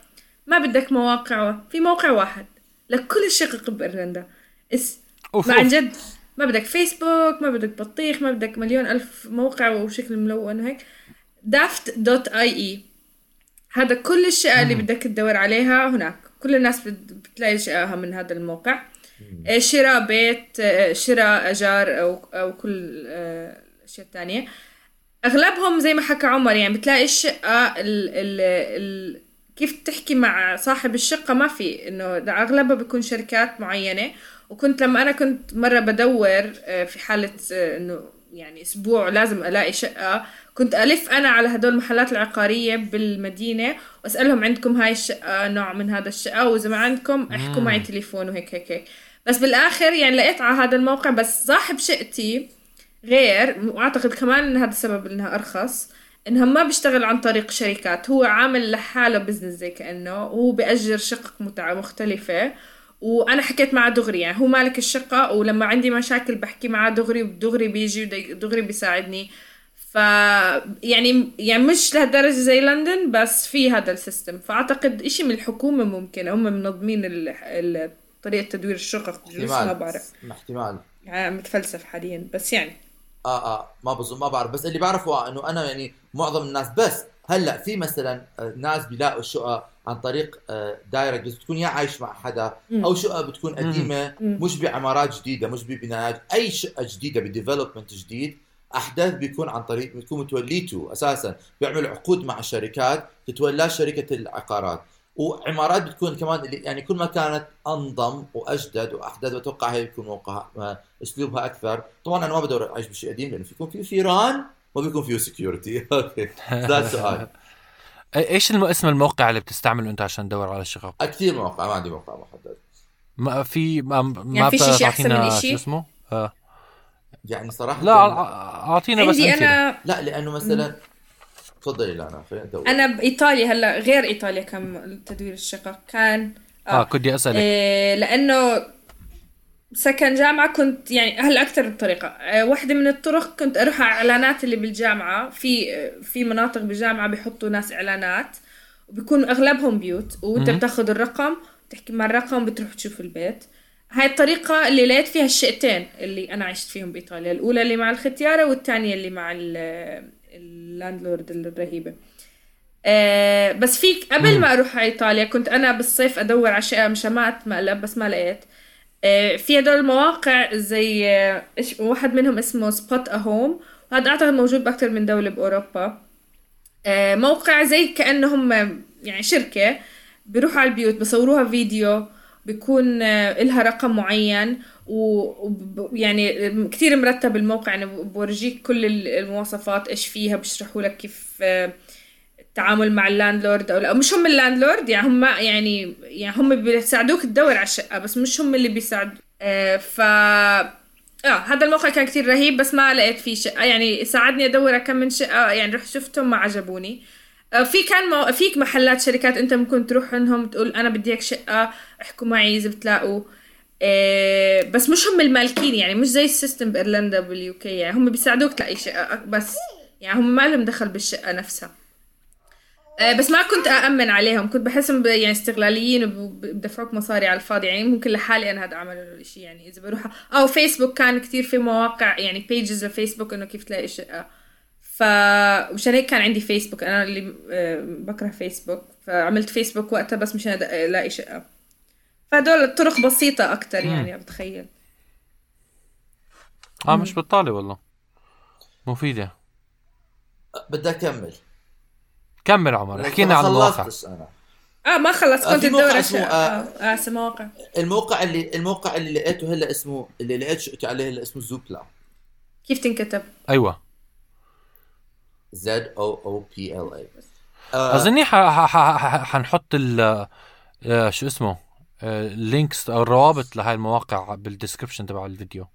S3: ما بدك مواقع في موقع واحد لكل الشقق
S2: بإيرلندا.
S3: اسمع عن. جد ما بدك فيسبوك ما بدك بطيخ ما بدك مليون ألف موقع وشكل ملون وهيك. Daft dot ie هذا كل الشقق اللي. بدك تدور عليها هناك. كل الناس بت- بتلاقي شققها من هذا الموقع. شراء بيت آه، شراء أجار أو أو كل آه، الأشياء الثانية. أغلبهم زي ما حكى عمر يعني بتلاقي الشقة ال ال ال كيف تحكي مع صاحب الشقة ما في إنه ده أغلبها بيكون شركات معينة. وكنت لما أنا كنت مرة بدور في حالة إنه يعني أسبوع لازم ألاقي شقة كنت ألف أنا على هدول المحلات العقارية بالمدينة وأسألهم عندكم هاي الشقة نوع من هذا الشقة وإذا ما عندكم
S2: أحكوا.
S3: معي تليفون وهيك هيك هيك. بس بالآخر يعني لقيت على هذا الموقع بس صاحب شقتي غير وأعتقد كمان إن هذا السبب إنها أرخص إنها ما بيشتغل عن طريق شركات هو عامل لحاله بزنس زي كأنه وهو بيأجر شقق مختلفة وأنا حكيت معه دغري يعني هو مالك الشقة ولما عندي مشاكل بحكي معه دغري ودغري بيجي ودغري بيساعدني. ف يعني يعني مش لهالدرجة زي لندن بس في هذا ال system. فأعتقد إشي من الحكومة ممكن هم منظمين ال- ال- طريقة تدوير الشقق بجوز ما بعرف.
S4: احتمال.
S3: يعني متفلسف حاليا بس يعني.
S4: آه آه ما بظن ما بعرف. بس اللي بعرفه إنه أنا يعني معظم الناس بس هلأ في مثلا آه، ناس بيلاقوا الشقق عن طريق آه، direct بس بتكون يا عايش مع حدا. أو شقه بتكون
S3: قديمة.
S4: مش بعمارات جديدة مش ببنايات أي شقة جديدة ب development جديد أحداث بيكون عن طريق بتكون متوليته أساسا. بيعمل عقود مع شركات تتولاه شركة العقارات. وعمارات بتكون كمان اللي يعني كل ما كانت أنظم وأجدد وأحدث بتوقع هي بيكون موقعها أسلوبها أكثر طبعا أنا ما بدور أعيش بشيء قديم لأنه في يكون في فيران ما بيكون فيه security أوكي سؤال
S2: إيش الم- اسم الموقع اللي بتستعمله أنت عشان تدور على الشقق؟
S4: كثير مواقع ما عندي موقع محدد
S2: ما في ما, ما
S3: يعني في شي- شي
S2: بتعرف
S3: أحسن من؟
S2: شو اسمه؟ آه.
S4: يعني صراحة
S2: لا أعطينا بس
S3: عندي أنا
S4: لا لأنه مثلا تفضلي ندور
S3: أنا بايطاليا هلأ غير إيطاليا كان تدوير الشقق كان
S2: آه كنت بدي أسألك.
S3: إيه لأنه سكن جامعة كنت يعني هلأ أكثر بطريقة آه، واحدة من الطرق كنت أروح على إعلانات اللي بالجامعة. في آه، في مناطق بالجامعة بيحطوا ناس إعلانات وبيكون أغلبهم بيوت وأنت. بتاخذ الرقم بتحكي مع الرقم بتروح تشوف البيت. هاي الطريقة اللي لقيت فيها الشقتين اللي أنا عشت فيهم بإيطاليا الأولى اللي مع الختيارة والثانية اللي مع ال- ال landlord الرهيبة. آه بس في قبل ما أروح على إيطاليا كنت أنا بالصيف أدور على شقة مشامات مقلب بس ما لقيت. آه في هدول المواقع زي آه واحد منهم اسمه Spotahome وهذا أعتقد موجود باكثر من دولة بأوروبا. آه موقع زي كانه هم يعني شركة بيروحوا على البيوت بصوروها فيديو. بيكون آه إلها رقم معين ويعني كثير مرتب الموقع. يعني بورجيك كل ال- المواصفات إيش فيها بيشرحوا لك كيف آه، التعامل مع ال landlord أو لا. مش هم ال landlord يعني هم يعني يعني هم بيساعدوك تدور على الشقة بس مش هم اللي بيساعدوا آه ف آه هذا الموقع كان كتير رهيب بس ما لقيت فيه شقة. يعني ساعدني أدور كم من شقة يعني رحت شفتهم ما عجبوني. في كان مو... فيك محلات شركات انت ممكن تروح عندهم تقول أنا بدي هيك شقة احكوا معي إذا بتلاقوا. آه، بس مش هم المالكين يعني مش زي ال system بإيرلندا باليو كي يعني. هم بيساعدوك تلاقي شقة بس يعني هم ما لهم دخل بالشقة نفسها. آه، بس ما كنت أأمن عليهم. كنت بحسهم يعني استغلاليين وبدفعوك مصاري على الفاضي. يعني ممكن لحالي أنا هذا أعمل شيء يعني إذا بروح. أو فيسبوك كان كتير في مواقع يعني pages لفيسبوك إنه كيف تلاقي شقة. ف مشان هيك كان عندي فيسبوك أنا اللي آه، بكره فيسبوك فعملت فيسبوك وقتها بس مشان أد- ألاقي شقة. فهدول الطرق بسيطة أكتر يعني بتخيل
S2: آه مش بتطالب والله. مفيدة.
S4: بدي أكمل.
S2: كمل عمر احكي لنا
S4: ما
S2: عن المواقع
S4: خلصتش أنا.
S3: آه ما خلص
S4: آه،
S3: كنت
S4: موقع
S3: تدور على
S4: اسمه،
S3: شقة
S4: آه،
S3: آه, آه مواقع
S4: الموقع اللي الموقع اللي لقيته هلا اسمه اللي لقيت شقتي عليه هلا اسمه زوبلا.
S3: كيف تنكتب؟
S2: أيوه.
S4: زد أو أو بي ال اي
S2: أظني ح- ح- ح- ح- حنحط ال آه، شو اسمه اللينكس أو الروابط لهاي المواقع بالدسكربشن تبع الفيديو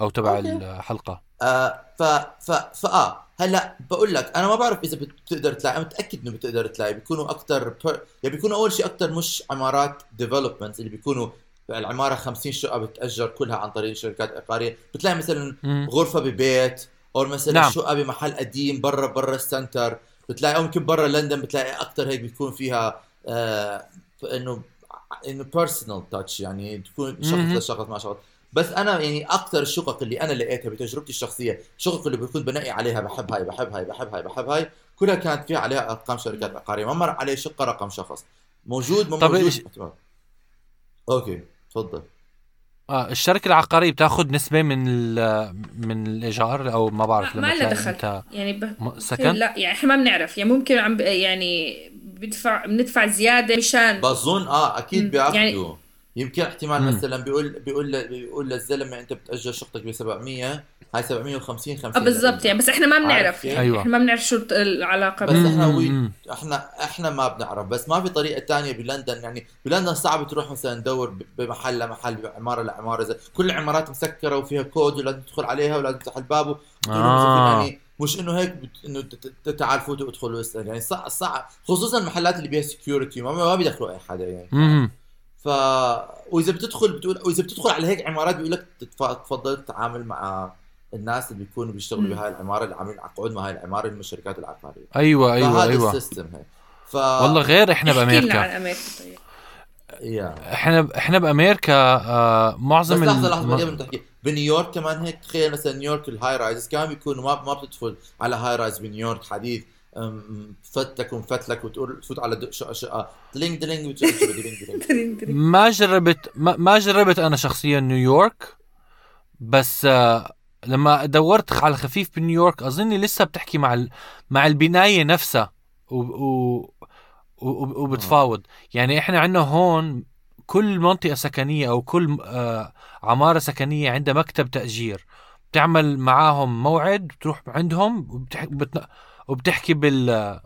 S2: أو تبع. الحلقة
S4: آه ف ف فاه هلأ بقول لك أنا ما بعرف إذا بتقدر تلاقي أنا متأكد إنه بتقدر تلاقي بيكونوا أكثر بر... يعني بيكونوا أول شيء أكثر مش عمارات ديفلوبمنت اللي بيكونوا العمارة 50 شقة بتأجر كلها عن طريق شركات عقاريه بتلاقي مثلا. غرفة ببيت أو مثلا
S2: نعم.
S4: شقه بمحل قديم برا برا ال center بتلاقي أو يمكن برا لندن بتلاقي أكثر هيك بيكون فيها آه إنه إنه personal touch يعني تكون شخص. لشخص مع شخص بس أنا يعني أكثر الشقق اللي أنا لقيتها بتجربتي الشخصية الشقق اللي بكون بنقي عليها بحب هاي بحب هاي بحب هاي بحب هاي كلها كانت فيها عليها أرقام شركات عقاريه ما مر عليه شقة رقم شخص موجود ما
S2: طب
S4: موجود احتمال. okay تفضل
S2: آه الشركة العقارية بتاخذ نسبة من ال- من الإيجار أو ما بعرف
S3: ما
S2: تلاقي
S3: دخل
S2: أنت
S3: يعني ب...
S2: سكن
S3: لا يعني إحنا ما بنعرف يعني ممكن عم ب... يعني بدفع بندفع زيادة مشان
S4: بظن
S3: آه.
S4: أكيد بياخذوا
S3: يعني-
S4: يمكن احتمال
S2: مم.
S4: مثلا بيقول بيقول بيقول للزلمة أنت بتأجر شقتك ب 700 هاي 750 50
S3: آه بالضبط يعني بس إحنا ما بنعرف؟ يعني
S2: أيوة.
S3: إحنا ما بنعرف شو العلاقة
S4: بس
S3: بس
S2: إحنا.
S4: وي. إحنا إحنا ما بنعرف بس ما في طريقة تانية بلندن يعني بلندن صعب تروح مثلا تدور ب- بمحل لمحل بعمارة لعمارة زي كل العمارات مسكرة وفيها كود ولازم تدخل عليها ولازم تفتح الباب
S2: آه.
S4: يعني مش إنه هيك بت... إنه ت- ت- تعال فوتوا ادخلوا اسال يعني صعب صعب خصوصا المحلات اللي بيها security ما, ما بيدخلوا أي حدا يعني
S2: مم.
S4: ف وإذا بتدخل بتقول وإذا بتدخل على هيك عمارات بيقول لك تتف- تفضل تتعامل مع الناس اللي بيكونوا بيشتغلوا. بهاي العمارة اللي عاملين عقود مع هاي العماره من الشركات العقارية.
S2: أيوه أيوه
S4: فهذا
S2: أيوه.
S4: ال system هيك. ف
S2: والله غير إحنا
S3: احكي لنا
S2: بامريكا
S3: عن أمريكا طيب.
S4: يا.
S2: إحنا إحنا بأمريكا آه
S4: بس
S2: معظم
S4: لحظه
S2: ال-
S4: لحظة بدي قبل تحكي. بنيويورك كمان هيك تخيل مثلا نيويورك الهاي رايز كمان بيكونوا ما ما بتدخل على هاي رايز بنيويورك حديث أم، فتلك ومفتلك وتقول تفوت على دق- شقه شقه دلينج دلينج.
S2: ما جربت ما, ما جربت أنا شخصيا نيويورك بس آه لما دورت على الخفيف بنيويورك أظني لسه بتحكي مع ال... مع البناية نفسها و... و... و... وبتفاوض. يعني إحنا عندنا هون كل منطقة سكنية أو كل آه عمارة سكنية عندها مكتب تأجير. بتعمل معاهم موعد بتروح عندهم وبتح... وبتن... وبتحكي بال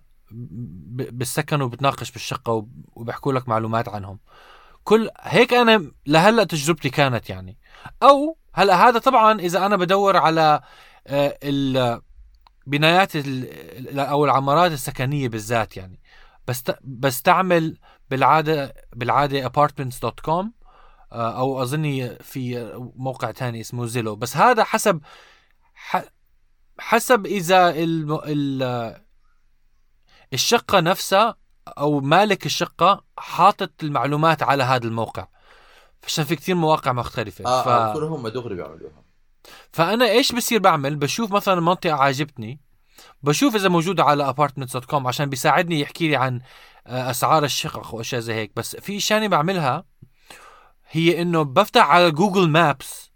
S2: بالسكن وبتناقش بالشقة وب- وبيحكوا لك معلومات عنهم. كل هيك أنا لهلأ تجربتي كانت يعني. أو هلأ هذا طبعا إذا أنا بدور على آه، ال بنايات ال- أو العمارات السكنية بالذات يعني بست بستعمل بالعادة بالعادة apartments.com آه، أو أظني في موقع تاني اسمه زيلو بس هذا حسب حسب إذا. الشقة نفسها أو مالك الشقة حاطط المعلومات على هذا الموقع عشان في كثير مواقع مختلفة.
S4: آه
S2: ف...
S4: آه بكونوا هم دغري بيعملوها.
S2: فأنا إيش بصير بعمل؟ بشوف مثلا منطقة عاجبتني بشوف إذا موجوده على apartments.com عشان بيساعدني يحكي لي عن آه، أسعار الشقق واشياء زي هيك. بس في شغله بعملها هي إنه بفتح على Google Maps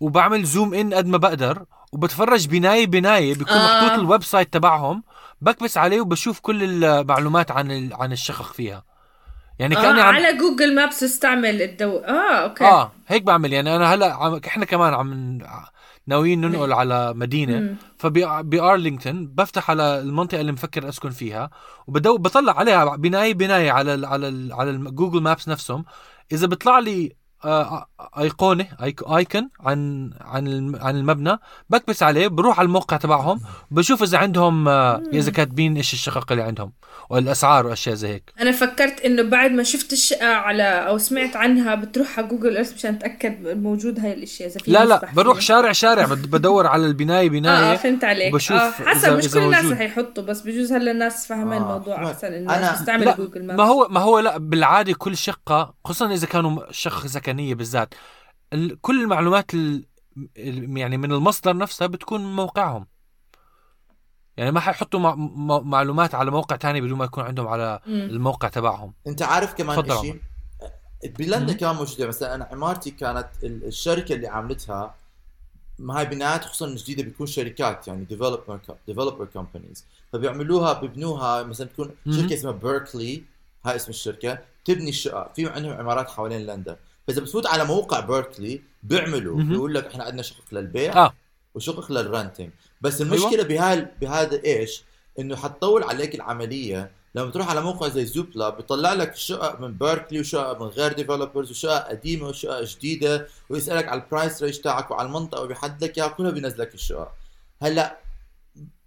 S2: وبعمل zoom in قد ما بقدر وبتفرج بناية بناية بيكون
S3: آه.
S2: محطوط ال website تبعهم. بكبس عليه وبشوف كل المعلومات عن ال- عن الشقق فيها. يعني
S3: آه
S2: كأني عم
S3: على Google Maps استعمل الدو آه okay.
S2: آه هيك بعمل. يعني أنا هلأ عم... إحنا كمان عم ناويين ننقل على مدينة.
S3: فب
S2: Arlington بفتح على المنطقة اللي مفكر أسكن فيها وبدو بطلع عليها بنايه بنايه على ال على ال على Google Maps نفسهم. إذا بيطلع لي آه، أيقونة ic- icon عن عن الم- عن المبنى بكبس عليه بروح على الموقع تبعهم بشوف إذا عندهم آه، إذا كاتبين إيش الشقق اللي عندهم والأسعار وأشياء زي هيك
S3: أنا فكرت إنه بعد ما شفت الشقة على أو سمعت عنها بتروح على Google Earth مشان أتأكد موجود هاي الأشياء إذا في
S2: لا لا بروح. شارع شارع بد- بدور على البناية
S3: آه,
S2: بناية
S3: آه فهمت عليك
S2: وبشوف
S3: آه حسب
S2: إذا-
S3: مش كل الناس. رح يحطوا بس بجوز هلا الناس فاهمين
S4: آه.
S3: الموضوع
S4: ما-
S3: احسن بتستعمل
S2: لا
S3: Google Maps
S2: ما هو ما هو لا بالعادة كل شقة خصوصا إذا كانوا شقه سكنيه بالذات ال- كل المعلومات ال يعني من المصدر نفسها بتكون من موقعهم. يعني ما حيحطوا مع معلومات على موقع تاني بدون ما يكون عندهم على. الموقع تبعهم.
S4: انت عارف كمان شيء بلندن. كمان موجودة. مثلا أنا عمارتي كانت ال- الشركة اللي عاملتها ما هاي بنايات خصوصا الجديده بيكون شركات يعني developer developer companies فبيعملوها ببنوها مثلا تكون. شركة اسمها بيركلي هاي اسم الشركة تبني الشقق في عندهم عمارات حوالين لندن. فإذا بتفوت على موقع بيركلي بيعملوا. بيقول لك إحنا عندنا شقق للبيع
S2: آه.
S4: وشقق لل renting بس المشكلة بهال بهذا إيش؟ إنه حتطول عليك العملية. لما تروح على موقع زي زوبلا بيطلع لك شقق من بيركلي وشقق من غير developers وشقق قديمة وشقق جديدة ويسألك على ال price range تاعك وعلى المنطقة وبيحدد لك إياها كلها بينزل لك الشقق. هلأ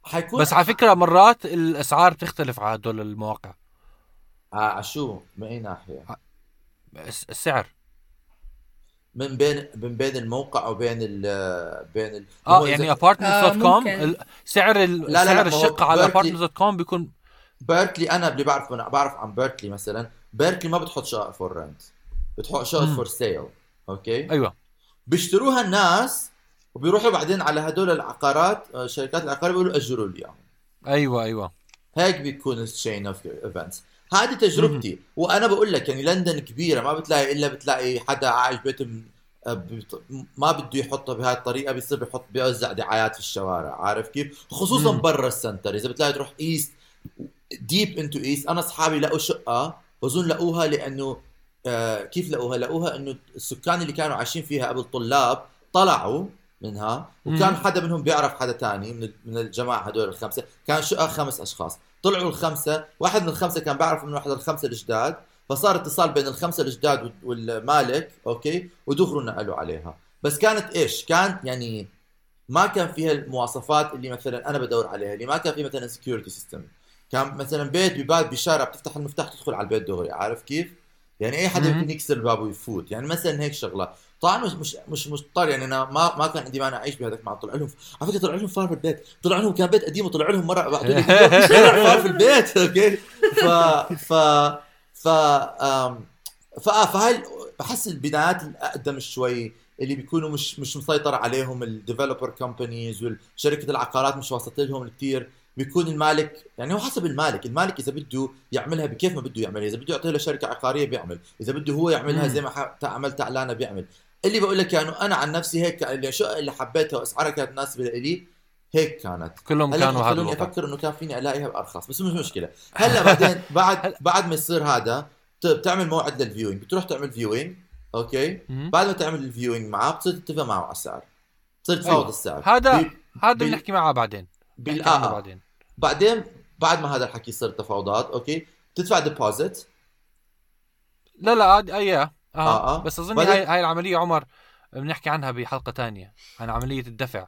S4: حيكون
S2: بس على فكرة مرات الأسعار بتختلف على هدول المواقع.
S4: آه على شو؟ من أي ناحية؟
S2: الس- السعر.
S4: من بين من بين الموقع وبين ال بين ال. آه
S2: يعني apartments.com
S3: ممكن.
S2: ال- سعر ال-
S4: لا، لا،
S2: سعر الشقة على
S4: بيركلي-
S2: apartments.com بيكون
S4: بيركلي أنا اللي بعرف أنا بعرف عن بيركلي مثلا. بيركلي ما بتحط شقق for rent بتحط شقق. for sale okay؟
S2: أيوه.
S4: بيشتروها الناس وبيروحوا بعدين على هدول العقارات آه، شركات العقار بيقولوا أجروا لي اياهم
S2: أيوه أيوه.
S4: هيك بيكون ال chain of events هذه تجربتي. وأنا بقول لك يعني لندن كبيرة ما بتلاقي إلا بتلاقي حدا عايش بيته آه، ما بده يحطها بهاي الطريقة بيصير بيحط بيوزع دعايات في الشوارع عارف كيف؟ خصوصا. برا ال center. إذا بتلاقي تروح east deep into east أنا أصحابي لقوا شقة بظن لقوها لأنه آه كيف لقوها؟ لقوها إنه السكان اللي كانوا عايشين فيها قبل طلاب طلعوا منها وكان
S2: مم.
S4: حدا منهم بيعرف حدا تاني من من الجماعة هدول الخمسة. كان شقة خمس أشخاص. طلعوا الخمسة واحد من الخمسة كان بيعرف من واحد الخمسة الجداد فصار اتصال بين الخمسة الجداد وال- والمالك okay؟ ودغروا نقلوا عليها. بس كانت إيش؟ كان يعني ما كان فيها المواصفات اللي مثلا أنا بدور عليها اللي ما كان في مثلا security system كان مثلا بيت بباب بشارع بتفتح المفتاح تدخل على البيت دغري عارف كيف؟ يعني أي حدا
S2: مم.
S4: يمكن يكسر الباب ويفوت. يعني مثلا هيك شغلة. طبعا مش مش مش مضطر يعني أنا ما ما كان عندي مانع أعيش بهذاك مع طلع لهم على فكرة طلع لهم فار في البيت. طلع لهم كان بيت قديم وطلع لهم مرة طلع فار في البيت. okay؟ ف ف ف ف فهاي بحس البنايات الأقدم شوي اللي بيكونوا مش مش مسيطر عليهم ال developer companies والشركة العقارات مش واصلت لهم كثير بيكون المالك يعني هو حسب المالك. المالك إذا بده يعملها بكيف ما بده يعملها. إذا بده يعطيها لشركة عقارية بيعمل. إذا بده هو يعملها. زي ما عملت اعلانه بيعمل. اللي بقول لك يعني أنا عن نفسي هيك اللي شو اللي حبيتها واسعارها كانت مناسبه لي هيك كانت.
S2: كلهم كانوا هذا
S4: خلوني أفكر إنه كان فيني ألاقيها بأرخص بس مش مشكلة. هلأ بعدين بعد بعد ما يصير هذا بتعمل موعد لل viewing. بتروح تعمل viewing
S2: okay.
S4: بعد ما تعمل ال viewing معاه بتصير تتفق معه على السعر. تصير تفاوض السعر.
S2: هذا هذا بنحكي معاه بعدين.
S4: بالآه
S2: بعدين.
S4: بعدين بعد ما هذا الحكي صار تفاوضات okay؟ تدفع deposit
S2: لا لا عاد اي آه,
S4: آه، آه.
S2: بس
S4: أظن
S2: هاي هاي العملية عمر بنحكي عنها بحلقة تانية عن عملية الدفع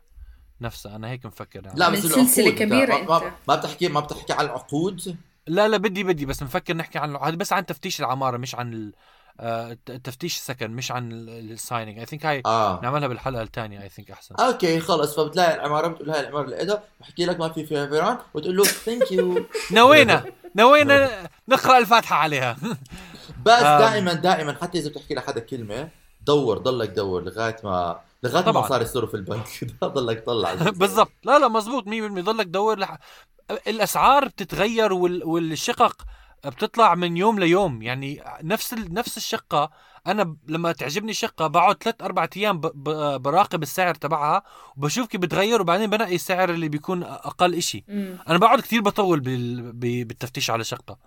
S2: نفسها. أنا هيك مفكر يعني.
S4: لا
S3: من
S4: بس
S3: سلسلة
S4: العقود أنت
S3: كبيرة
S4: ما, ما, بتحكي ما بتحكي عن العقود؟
S2: لا لا بدي بدي بس مفكر نحكي عن هذا بس عن تفتيش العمارة مش عن ال... آه، ت- تفتيش السكن مش عن ال signing I think هاي
S4: آه.
S2: نعملها بالحلقة الثانية I think أحسن.
S4: okay خلص. فبتلاقي العمارة بتقول هاي العمارة اللي بحكي لك ما في فيها فيران وتقول له thank you
S2: نوينا نوينا. نقرأ الفاتحة عليها.
S4: بس. دائما دائما حتى إذا بتحكي لحدا كلمة دور ضلك دور لغاية ما لغاية ما
S2: طبعاً.
S4: صار يصيروا في البنك. ضلك طلع
S2: بالضبط. لا لا مزبوط 100% ضلك دور لح... الأسعار بتتغير وال... والشقق بتطلع من يوم ليوم. يعني نفس ال... نفس الشقة. أنا ب... لما تعجبني شقة بقعد ثلاث أربع أيام ب... ب... براقب السعر تبعها وبشوف كيف بتغير وبعدين بنقي السعر اللي بيكون أقل إشي.
S3: مم.
S2: أنا بقعد كثير بطول بال... ب... بالتفتيش على شقة.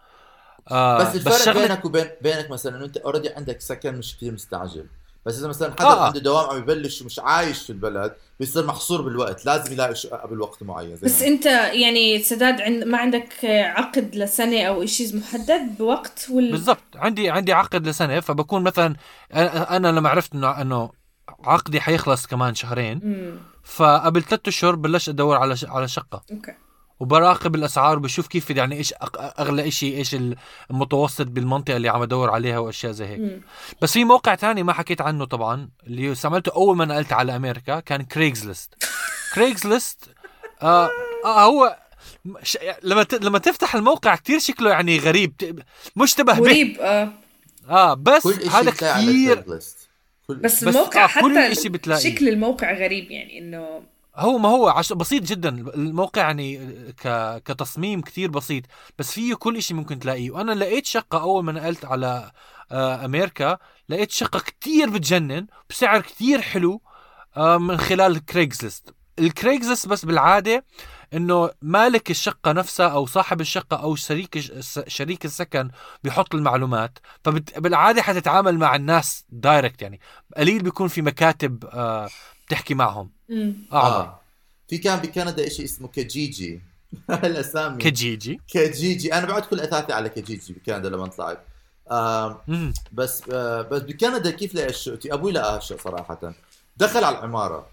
S2: آه
S4: بس الفرق
S2: شغلة-
S4: بينك وبين بينك مثلا إنه أنت already عندك سكن مش كثير مستعجل. بس إذا مثلا حدا
S2: آه.
S4: عنده دوام عم يبلش ومش عايش في البلد بيصير محصور بالوقت. لازم يلاقي شقه قبل وقت معين زي
S3: بس
S4: ما-
S3: أنت يعني سداد عند ما عندك عقد لسنة أو إشي محدد بوقت ولا
S2: بالضبط. عندي عندي عقد لسنة فبكون مثلا أنا أنا لما عرفت انه إنه عقدي حيخلص كمان شهرين
S3: امم
S2: فقبل ثلاثة أشهر بلشت أدور على ش... على شقة.
S3: okay.
S2: وبراقب الأسعار وبشوف كيف يعني إيش. أغلى شيء إيش المتوسط بالمنطقة اللي عم أدور عليها وأشياء زي هيك
S3: مم.
S2: بس في موقع تاني ما حكيت عنه طبعا اللي استعملته أول ما نقلت على أمريكا كان كريجز ليست كريجز ليست آه, آه هو ش... لما ت... لما تفتح الموقع كتير شكله يعني غريب. مشتبه به
S3: مريب آه
S2: آه بس هذا كثير
S3: بس,
S2: بس
S3: الموقع
S2: آه،
S3: حتى. شكل الموقع غريب يعني إنه
S2: هو ما هو عش... بسيط جدا. الموقع يعني ك... كتصميم كتير بسيط بس فيه كل إشي ممكن تلاقيه. وأنا لقيت شقة أول ما نقلت على آه، أمريكا لقيت شقة كتير بتجنن بسعر كتير حلو آه، من خلال كريجزلست الكريجزلست بس بالعادة إنه مالك الشقة نفسها أو صاحب الشقة أو شريك شريك السكن بيحط المعلومات. فبالعادة حتتعامل مع الناس direct يعني. قليل بيكون في مكاتب بتحكي معهم.
S3: مم.
S2: اعظم
S4: آه. في كان بكندا شيء اسمه كجيجي. الاسامي
S2: كجيجي؟
S4: كجيجي. أنا بعد كل أثاثي على كجيجي بكندا لما طلعت. آه. بس آه بس بكندا كيف لقى الشقتي أبوي لقاها صراحة. دخل على العمارة.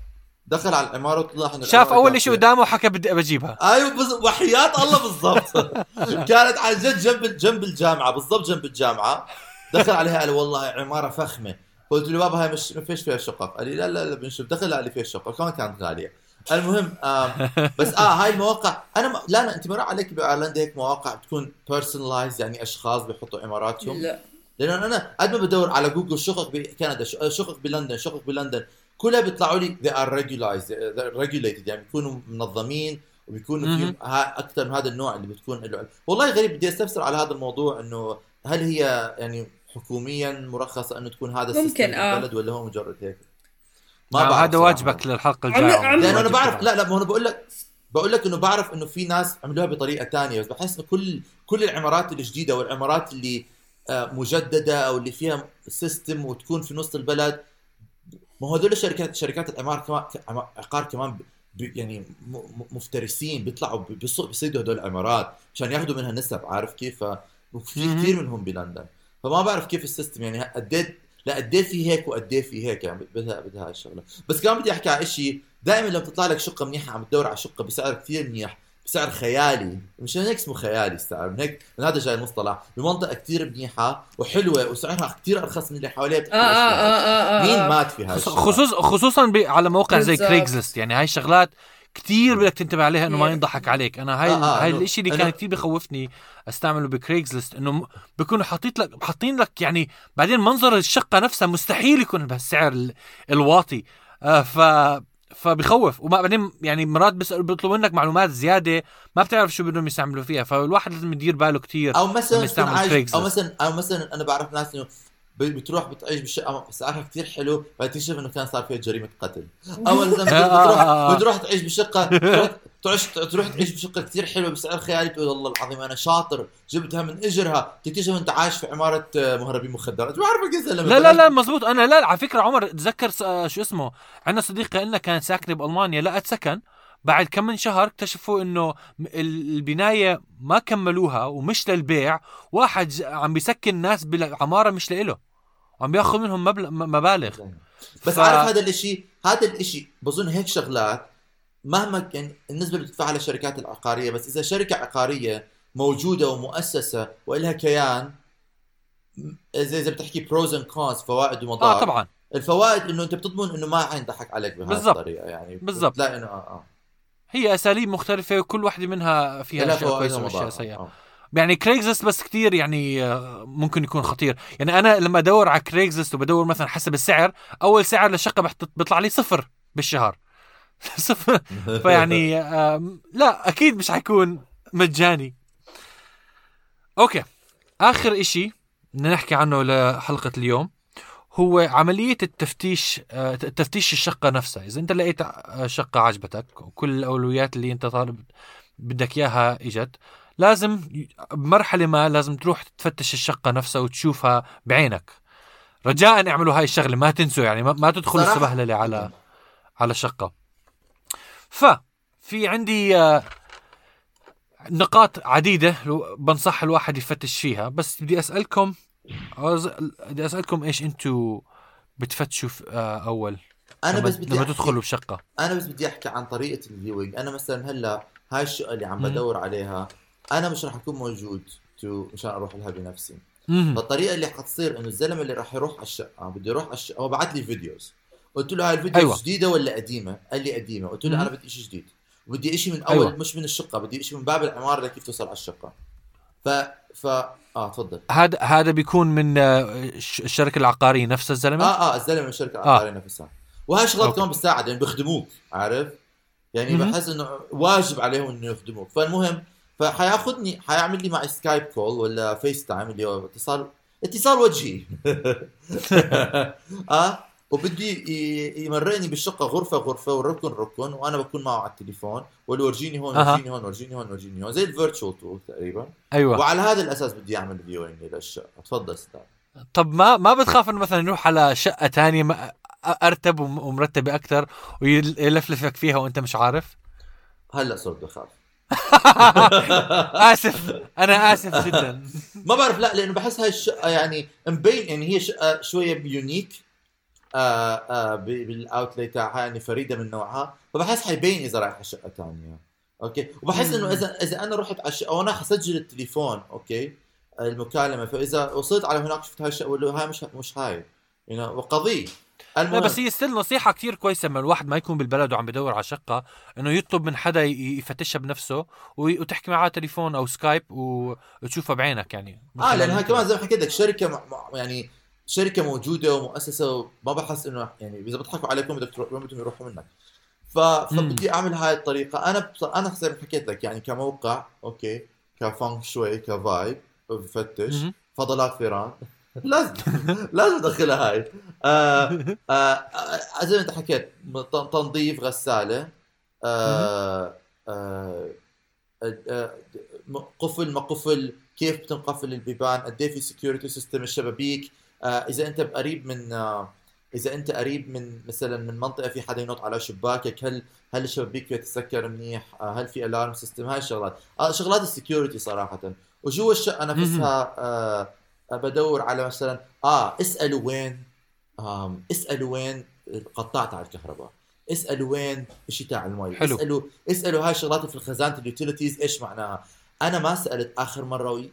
S4: دخل على العمارة وطلع إنه
S2: شاف
S4: أول
S2: شيء قدامه وحكى بدي بجيبها.
S4: أيوه بز... وحياة الله بالضبط. كانت عن جد جنب جنب الجامعة بالضبط جنب الجامعة. دخل عليها قال والله عمارة فخمة. قلت له بابا هاي مش ما فيش فيها شقق. قال لي لا لا لا بنشوف. دخل قال لي فيها شقق. كمان كانت غاليه المهم بس آه هاي المواقع. أنا ما... لا لا أنت مر عليك بأيرلندا هيك مواقع بتكون personalized يعني أشخاص بيحطوا عماراتهم
S3: لا.
S4: لأنه أنا قد ما بدور على جوجل شقق بكندا ش- شقق بلندن شقق بلندن كلها بيطلعوا لي they are regularized they're regulated. يعني بيكونوا منظمين وبيكونوا. فيهم ها أكثر من هذا النوع اللي بتكون له والله غريب بدي أستفسر على هذا الموضوع إنه هل هي يعني حكوميا مرخصة انه تكون هذا
S3: ممكن،
S4: ال system
S3: آه.
S4: بالبلد ولا هو مجرد هيك؟
S2: ما
S4: بعرف
S2: هذا. واجبك للحلقه الجايه
S4: لأنه
S2: أنا
S4: بعرف. لا لا ما أنا بقول لك بقول لك إنه بعرف إنه في ناس عملوها بطريقة تانية بس بحس إنه كل كل العمارات الجديدة والعمارات اللي آه، مجددة أو اللي فيها system وتكون في نص البلد ما هو هذول الشركات شركات العمار كمان عقار كمان يعني م- م- مفترسين بيطلعوا بيصيدوا هدول العمارات عشان ياخذوا منها نسب عارف كيف وفي. كثير منهم بلندن فما بعرف كيف ال system يعني قديت لا قديه في هيك وقديه في هيك يعني بدها بدها هاي الشغلة بس كمان بدي أحكي على شيء دائما لما تطلع لك شقة منيحة عم تدور على شقة بسعر كثير منيح بسعر خيالي مش هيك اسمه خيالي السعر من هيك من هذا جاي المصطلح بمنطقة كثير منيحة وحلوة وسعرها كثير أرخص من اللي حواليها بتحكي
S3: آه
S4: أشياء.
S3: آه آه
S4: مين
S3: آه.
S4: مات في هاي؟
S2: خصوص خصوصا. على موقع زي. Craigslist يعني هاي الشغلات كتير بدك تنتبه عليها إنه ما. ينضحك عليك أنا هاي
S4: آه، آه،
S2: هاي الإشي اللي كان كتير بخوفني أستعمله بكريجزلست إنه م- بيكونوا حاطين لك حاطين لك يعني بعدين منظر الشقة نفسها مستحيل يكون بهالسعر ال- الواطي آه ف فبخوف وما بعدين يعني مرات بس بيطلبوا منك معلومات زيادة ما بتعرف شو بدهم يستعملوا فيها فالواحد لازم يدير باله كتير
S4: أو مثلا. أو مثلا أو مثلا أنا بعرف ناس إنه بتروح بتعيش بالشقه سعرها كثير حلو بعدين تكتشف إنه كان صار فيها جريمة قتل. أول زلمة بتروح
S2: آه.
S4: بتروح تعيش بشقة تعيش تروح تعيش بشقة كثير حلوة بسعر خيالي تقول والله العظيم أنا شاطر جبتها من إجرها. تكتشف أنت عايش في عمارة آه، مهربين مخدرات. ما بعرف
S2: لا لا لا مزبوط أنا لا على فكرة عمر تذكر آه، شو اسمه؟ عندنا صديقه لنا كانت ساكنه بألمانيا لقت سكن. بعد كم من شهر اكتشفوا إنه البناية ما كملوها ومش للبيع. واحد عم بيسكن ناس بالعمارة مش لإله. وعم بياخذ منهم مبلغ مبالغ.
S4: بس
S2: ف-
S4: عارف هذا الاشي هذا الإشي بظن هيك شغلات مهما كان النسبة اللي بتدفعها للشركات العقارية بس إذا شركة عقارية موجودة ومؤسسة وإلها كيان اذا إذا بتحكي pros and cons فوائد ومضار
S2: آه طبعا.
S4: الفوائد إنه أنت بتضمن إنه ما حينضحك عليك بهذه. الطريقة يعني
S2: بالضبط.
S4: لا إنه آه آه.
S2: هي أساليب مختلفة وكل وحده منها فيها أشياء كويسة
S4: وأشياء
S2: سيئة.
S4: آه.
S2: يعني Craigslist بس كتير يعني آه، ممكن يكون خطير. يعني أنا لما أدور على Craigslist وبدور مثلا حسب السعر أول سعر للشقه بيطلع لي صفر بالشهر. صفر. فيعني لا أكيد مش حيكون مجاني. أوكي. آخر إشي بدنا نحكي عنه لحلقة اليوم هو عملية التفتيش آه، تفتيش الشقة نفسها. إذا أنت لقيت آه، شقة عجبتك وكل الأولويات اللي أنت طالب بدك إياها إجت لازم بمرحلة ما لازم تروح تفتش الشقة نفسها وتشوفها بعينك. رجاء اعملوا هاي الشغلة ما تنسوا يعني ما, ما تدخلوا السبهللة على على الشقة. ففي عندي آه، نقاط عديدة لو- بنصح الواحد يفتش فيها بس بدي عاوز- بدي أسألكم إيش أنتوا بتفتشوا في- آه، أول؟ أنا
S4: بس بدي
S2: لما تدخلوا بشقة.
S4: أنا بس بدي أحكي عن طريقة الفيوينج أنا مثلا هلأ هاي الشقة اللي عم. بدور عليها أنا مش رح أكون موجود تو مشان أروح لها بنفسي. فالطريقة اللي حتصير إنه الزلمة اللي راح يروح على الشقة بده يروح على الشقة هو بعت لي فيديوز قلت له هاي الفيديو
S2: أيوة.
S4: جديدة ولا قديمة قال لي قديمة قلت له. أنا بدي شيء جديد وبدي شيء من أول
S2: أيوة.
S4: مش من الشقة بدي شيء من باب العمارة لكيف توصل على الشقة ف ف آه تفضل
S2: هذا هذا بيكون من آه، الش- الشركة العقارية نفس الزلمة
S4: آه آه الزلمة من الشركة العقارية نفسها وهاي شغلات. كمان بتساعد يعني بيخدموك عارف يعني. بحس إنه واجب عليهم إنه يخدموك فالمهم فحياخذني حيعمل لي معي Skype call ولا FaceTime اللي هو اتصال اتصال وجهي. آه وبدي يمرقني بالشقة غرفة غرفة والركن ركن وأنا بكون معه على التليفون ولا ورجيني هون. ورجيني هون ورجيني هون ورجيني هون زي ال virtual tour تقريبا.
S2: أيوة.
S4: وعلى هذا الأساس بدي أعمل viewing للشقة. تفضل أستاذ.
S2: طب ما ما بتخاف إنه مثلا يروح على شقة تانية ما- أرتب وم- ومرتبة أكثر ويلفلفك فيها وأنت مش عارف؟
S4: هلأ صرت بخاف.
S2: اسف. أنا آسف جدا.
S4: ما بعرف لا لأنه بحس هاي الشقه يعني مبين يعني هي شقه شوية unique آه آه ب- بال outlet تاعها يعني فريدة من نوعها. فبحس حيبين إذا رايح على شقة ثانية أوكي؟ وبحس إنه إذا إذا أنا رحت على الشقة وأنا حسجل التليفون أوكي؟ المكالمة. فإذا وصلت على هناك شفت هاي الشقة بقول له هاي مش مش هاي. You know وقضيه
S2: لا
S4: المهم.
S2: بس هي still نصيحة كتير كويسة لما الواحد ما يكون بالبلد وعم بدور على شقة إنه يطلب من حدا يفتشها بنفسه وتحكي معاه تليفون أو Skype وتشوفها بعينك يعني.
S4: آه
S2: لأنها.
S4: كمان زي ما حكيت لك شركة مع مع- يعني شركة موجودة ومؤسسة ما بحس إنه يعني إذا بيضحكوا عليكم بدك تروح وين بدهم يروحوا منك. ف... فبدي أعمل هاي الطريقة. أنا بص... أنا زي ما حكيت لك يعني كموقع أوكي ك funk شوي ك vibe
S2: بفتش.
S4: فضلات فيران. لازم لازم ادخلها هاي. آه آه آه زي ما انت حكيت تنظيف غسالة آه آه آه، قفل ما قفل كيف بتنقفل البيبان قد إيه في security system الشبابيك. آه إذا أنت قريب من آه إذا أنت قريب من مثلا من منطقة في حدا ينط على شباكك هل هل الشبابيك فيها تسكر منيح هل في alarm system هاي الشغلات. آه شغلات ال security صراحة. وجوا الشقه نفسها آه، بدور على مثلا آه اسألوا وين آم اسألوا وين القطاع تاع الكهرباء اسألوا وين شيء تاع المي
S2: حلو.
S4: اسألوا اسألوا هاي الشغلات في خزانه ال utilities إيش معناها. أنا ما سألت آخر مرة وي...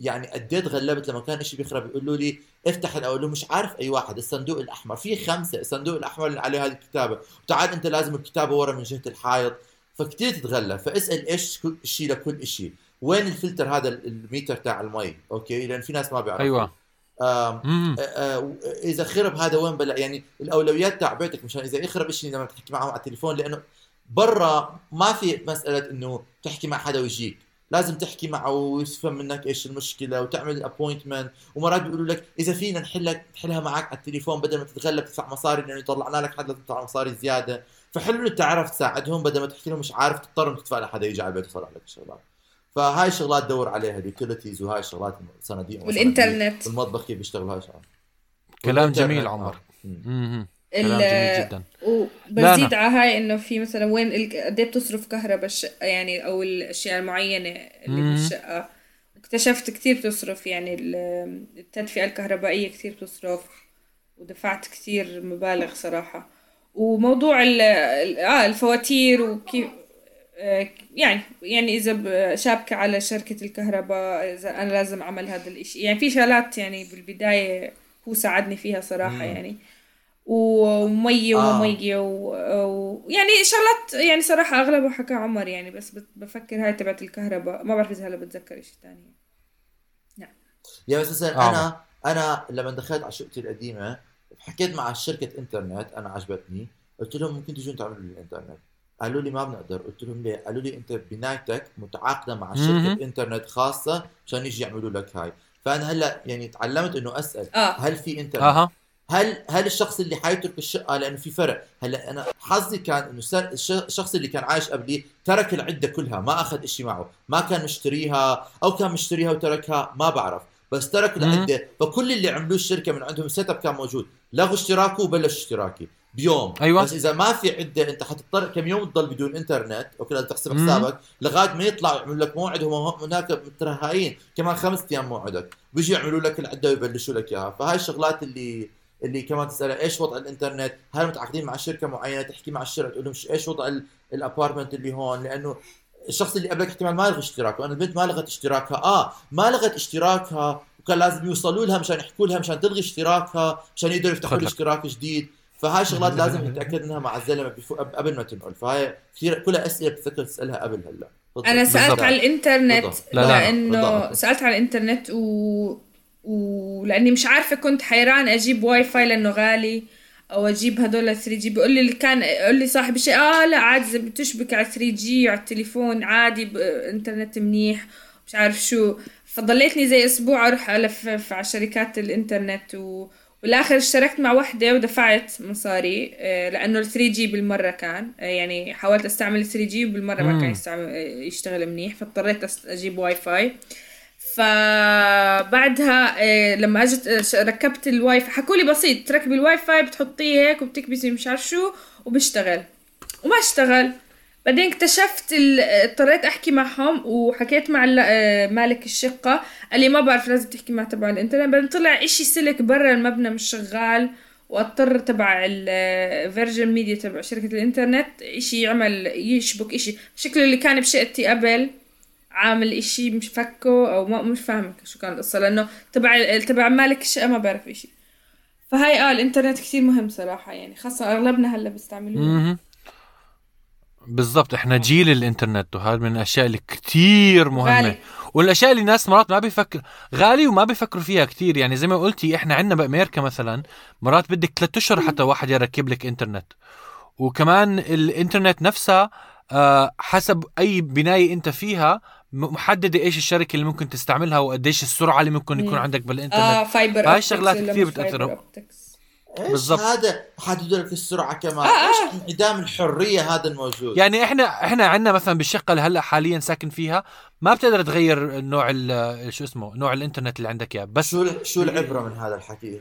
S4: يعني قد إيه تغلبت لما كان شيء بيخرب يقولوا لي افتح أقول له مش عارف أي واحد الصندوق الأحمر في خمسة الصندوق الأحمر اللي عليه هذه الكتابة. وتعال أنت لازم الكتابة ورا من جهة الحائط. فكتير تتغلب فاسأل إيش كل شيء لكل شيء وين الفلتر هذا الميتر تاع المي؟ أوكي؟ لأن في ناس ما بيعرفوا.
S2: أيوه.
S4: آه، آه، إذا خرب هذا وين بلا يعني الأولويات تاع بيتك مشان إذا يخرب شيء لما تحكي معهم على التليفون لأنه برا ما في مسألة إنه تحكي مع حدا ويجيك. لازم تحكي معه ويفهم منك إيش المشكلة وتعمل appointment ومرات بيقولوا لك إذا فينا نحلك نحلها معك على التليفون بدل ما تتغلب تدفع مصاري لأنه طلعنا لك حد لازم تدفع مصاري زيادة. فحلو انك تعرف تساعدهم بدل ما تحكي لهم مش عارف تضطر إنك تدفع لحدا يجي على البيت يصلح لك الشغلات. فهاي الشغلات دور عليها ال utilities وهاي الشغلات صناديق
S3: والإنترنت.
S4: والمطبخ كيف بيشتغل هاي الشغلات.
S2: كلام جميل
S4: آه.
S2: عمر. كلام جميل جدا.
S3: وبزيد على هاي إنه في مثلا وين قد إيه بتصرف كهرباء الشقه يعني أو الأشياء المعينة اللي. بالشقة. اكتشفت كثير بتصرف يعني ال- التدفئة الكهربائية كثير بتصرف ودفعت كثير مبالغ صراحة. وموضوع ال- آه الفواتير وكيف يعني يعني إذا شابكة على شركة الكهرباء إذا أنا لازم أعمل هذا الإشي. يعني في شغلات يعني بالبداية هو ساعدني فيها صراحة
S4: مم.
S3: يعني. ومية
S4: آه.
S3: ومية و- ويعني شغلات يعني صراحة أغلبها حكى عمر يعني بس بفكر هاي تبعت الكهرباء. ما بعرف إذا هلا بتذكر إشي تاني.
S4: يعني بس مثلا
S2: آه.
S4: أنا أنا لما دخلت على شقتي القديمة حكيت مع شركة إنترنت أنا عجبتني. قلت لهم ممكن تجون تعملوا لي الإنترنت. قالوا لي ما بنقدر. قلت لهم ليه؟ قالوا لي أنت بنايتك متعاقدة مع. شركة إنترنت خاصة عشان يجي يعملوا لك هاي. فأنا هلأ يعني تعلمت إنه أسأل
S3: آه.
S4: هل في إنترنت؟
S2: أها.
S4: هل هل الشخص اللي حيترك الشقة؟ لأنه في فرق. هلأ أنا حظي كان إنه الشخص اللي كان عايش قبلي ترك العدة كلها ما أخذ إشي معه. ما كان مشتريها أو كان مشتريها وتركها ما بعرف. بس ترك. العدة. فكل اللي عملوه الشركة من عندهم set up كان موجود. لغوا اشتراكه وبلش اشتراكي. بيوم.
S2: أيوة.
S4: بس إذا ما في عدة أنت حتضطر كم يوم تضل بدون إنترنت أوكي لازم تحسب. حسابك لغاية ما يطلعوا يعملوا لك موعد هم هناك مترهاين كمان خمس أيام موعدك. بيجوا يعملوا لك العدة ويبلشوا لك إياها. فهاي الشغلات اللي اللي كمان تسألها إيش وضع الإنترنت؟ هل متعاقدين مع شركة معينة؟ تحكي مع الشركة تقول لهم إيش وضع ال- ال apartment اللي هون؟ لأنه الشخص اللي قبلك احتمال ما يلغي اشتراكه. أنا البنت ما لغت اشتراكها. آه ما لغت اشتراكها وكان لازم يوصلوا لها مشان يحكوا لها مشان تلغي اشتراكها مشان يقدروا يفتحوا. اشتراك جديد. فهاي شغلات لازم نتأكد منها مع الزلمة بفو- قبل ما تنقل فهي كثير كلها أسئلة بتذكر تسألها قبل هلأ بالضبط.
S3: أنا سألت
S2: بالضبط.
S3: على الإنترنت
S4: بالضبط.
S2: لا، لا.
S3: لأنه
S4: بالضبط.
S3: سألت على الإنترنت و... ولأني مش عارفة كنت حيران أجيب واي فاي لأنه غالي أو أجيب هدول 3G بيقول لي اللي كان يقول لي صاحب الشيء آه لا عادي إذا بتشبك على 3G على التليفون عادي ب... إنترنت منيح مش عارف شو فضليتني زي أسبوع أروح ألف على شركات الإنترنت و... بالاخر اشتركت مع وحدة ودفعت مصاري آه، لأنه ال 3G بالمرة كان آه، يعني حاولت أستعمل ال 3G وبالمره ما. كان يستعمل آه، يشتغل منيح فاضطريت أجيب واي فاي فبعدها لما أجت ركبت الواي فاي حكوا لي بسيط تركبي الواي فاي بتحطيه هيك وبتكبسي مش عارف شو وبيشتغل. وما اشتغل. بعدين اكتشفت ال- اضطريت أحكي معهم وحكيت مع آه، مالك الشقة. قال لي ما بعرف لازم تحكي مع تبع الإنترنت. بعدين طلع إشي سلك برا المبنى مش شغال. واضطر تبع الفيرجن ميديا تبع شركة الإنترنت إشي يعمل يشبك إشي. شكله اللي كان بشقتي قبل عامل إشي مش فكه أو ما مش فاهمة شو كان القصة. لأنه تبع تبع مالك الشقة ما بعرف إشي. فهاي آه الإنترنت كثير مهم صراحة يعني. خاصة أغلبنا هلأ بيستعملوه.
S2: بالضبط إحنا جيل الإنترنت وهذا من الأشياء اللي كتير مهمة.
S3: غالي.
S2: والأشياء اللي الناس مرات ما بيفكر غالي وما بيفكروا فيها كتير. يعني زي ما قلتي إحنا عندنا بأمريكا مثلا مرات بدك ثلاثة أشهر حتى واحد يركب لك إنترنت. وكمان الإنترنت نفسها آه، حسب أي بنايه أنت فيها محددة إيش الشركة اللي ممكن تستعملها وقديش السرعة اللي ممكن يكون. عندك بالإنترنت.
S3: آه فايبر أوبتكس
S2: الشغلات
S3: ولا
S2: كتير
S4: بالضبط. هذا؟ حدد لك السرعة كمان.
S3: آه،
S4: إيش
S3: آه.
S4: انعدام الحرية هذا الموجود؟
S2: يعني إحنا إحنا عندنا مثلا بالشقة اللي هلأ حاليا ساكن فيها ما بتقدر تغير نوع شو اسمه نوع الإنترنت اللي عندك إياه. بس
S4: شو شو العبرة من هذا الحكي؟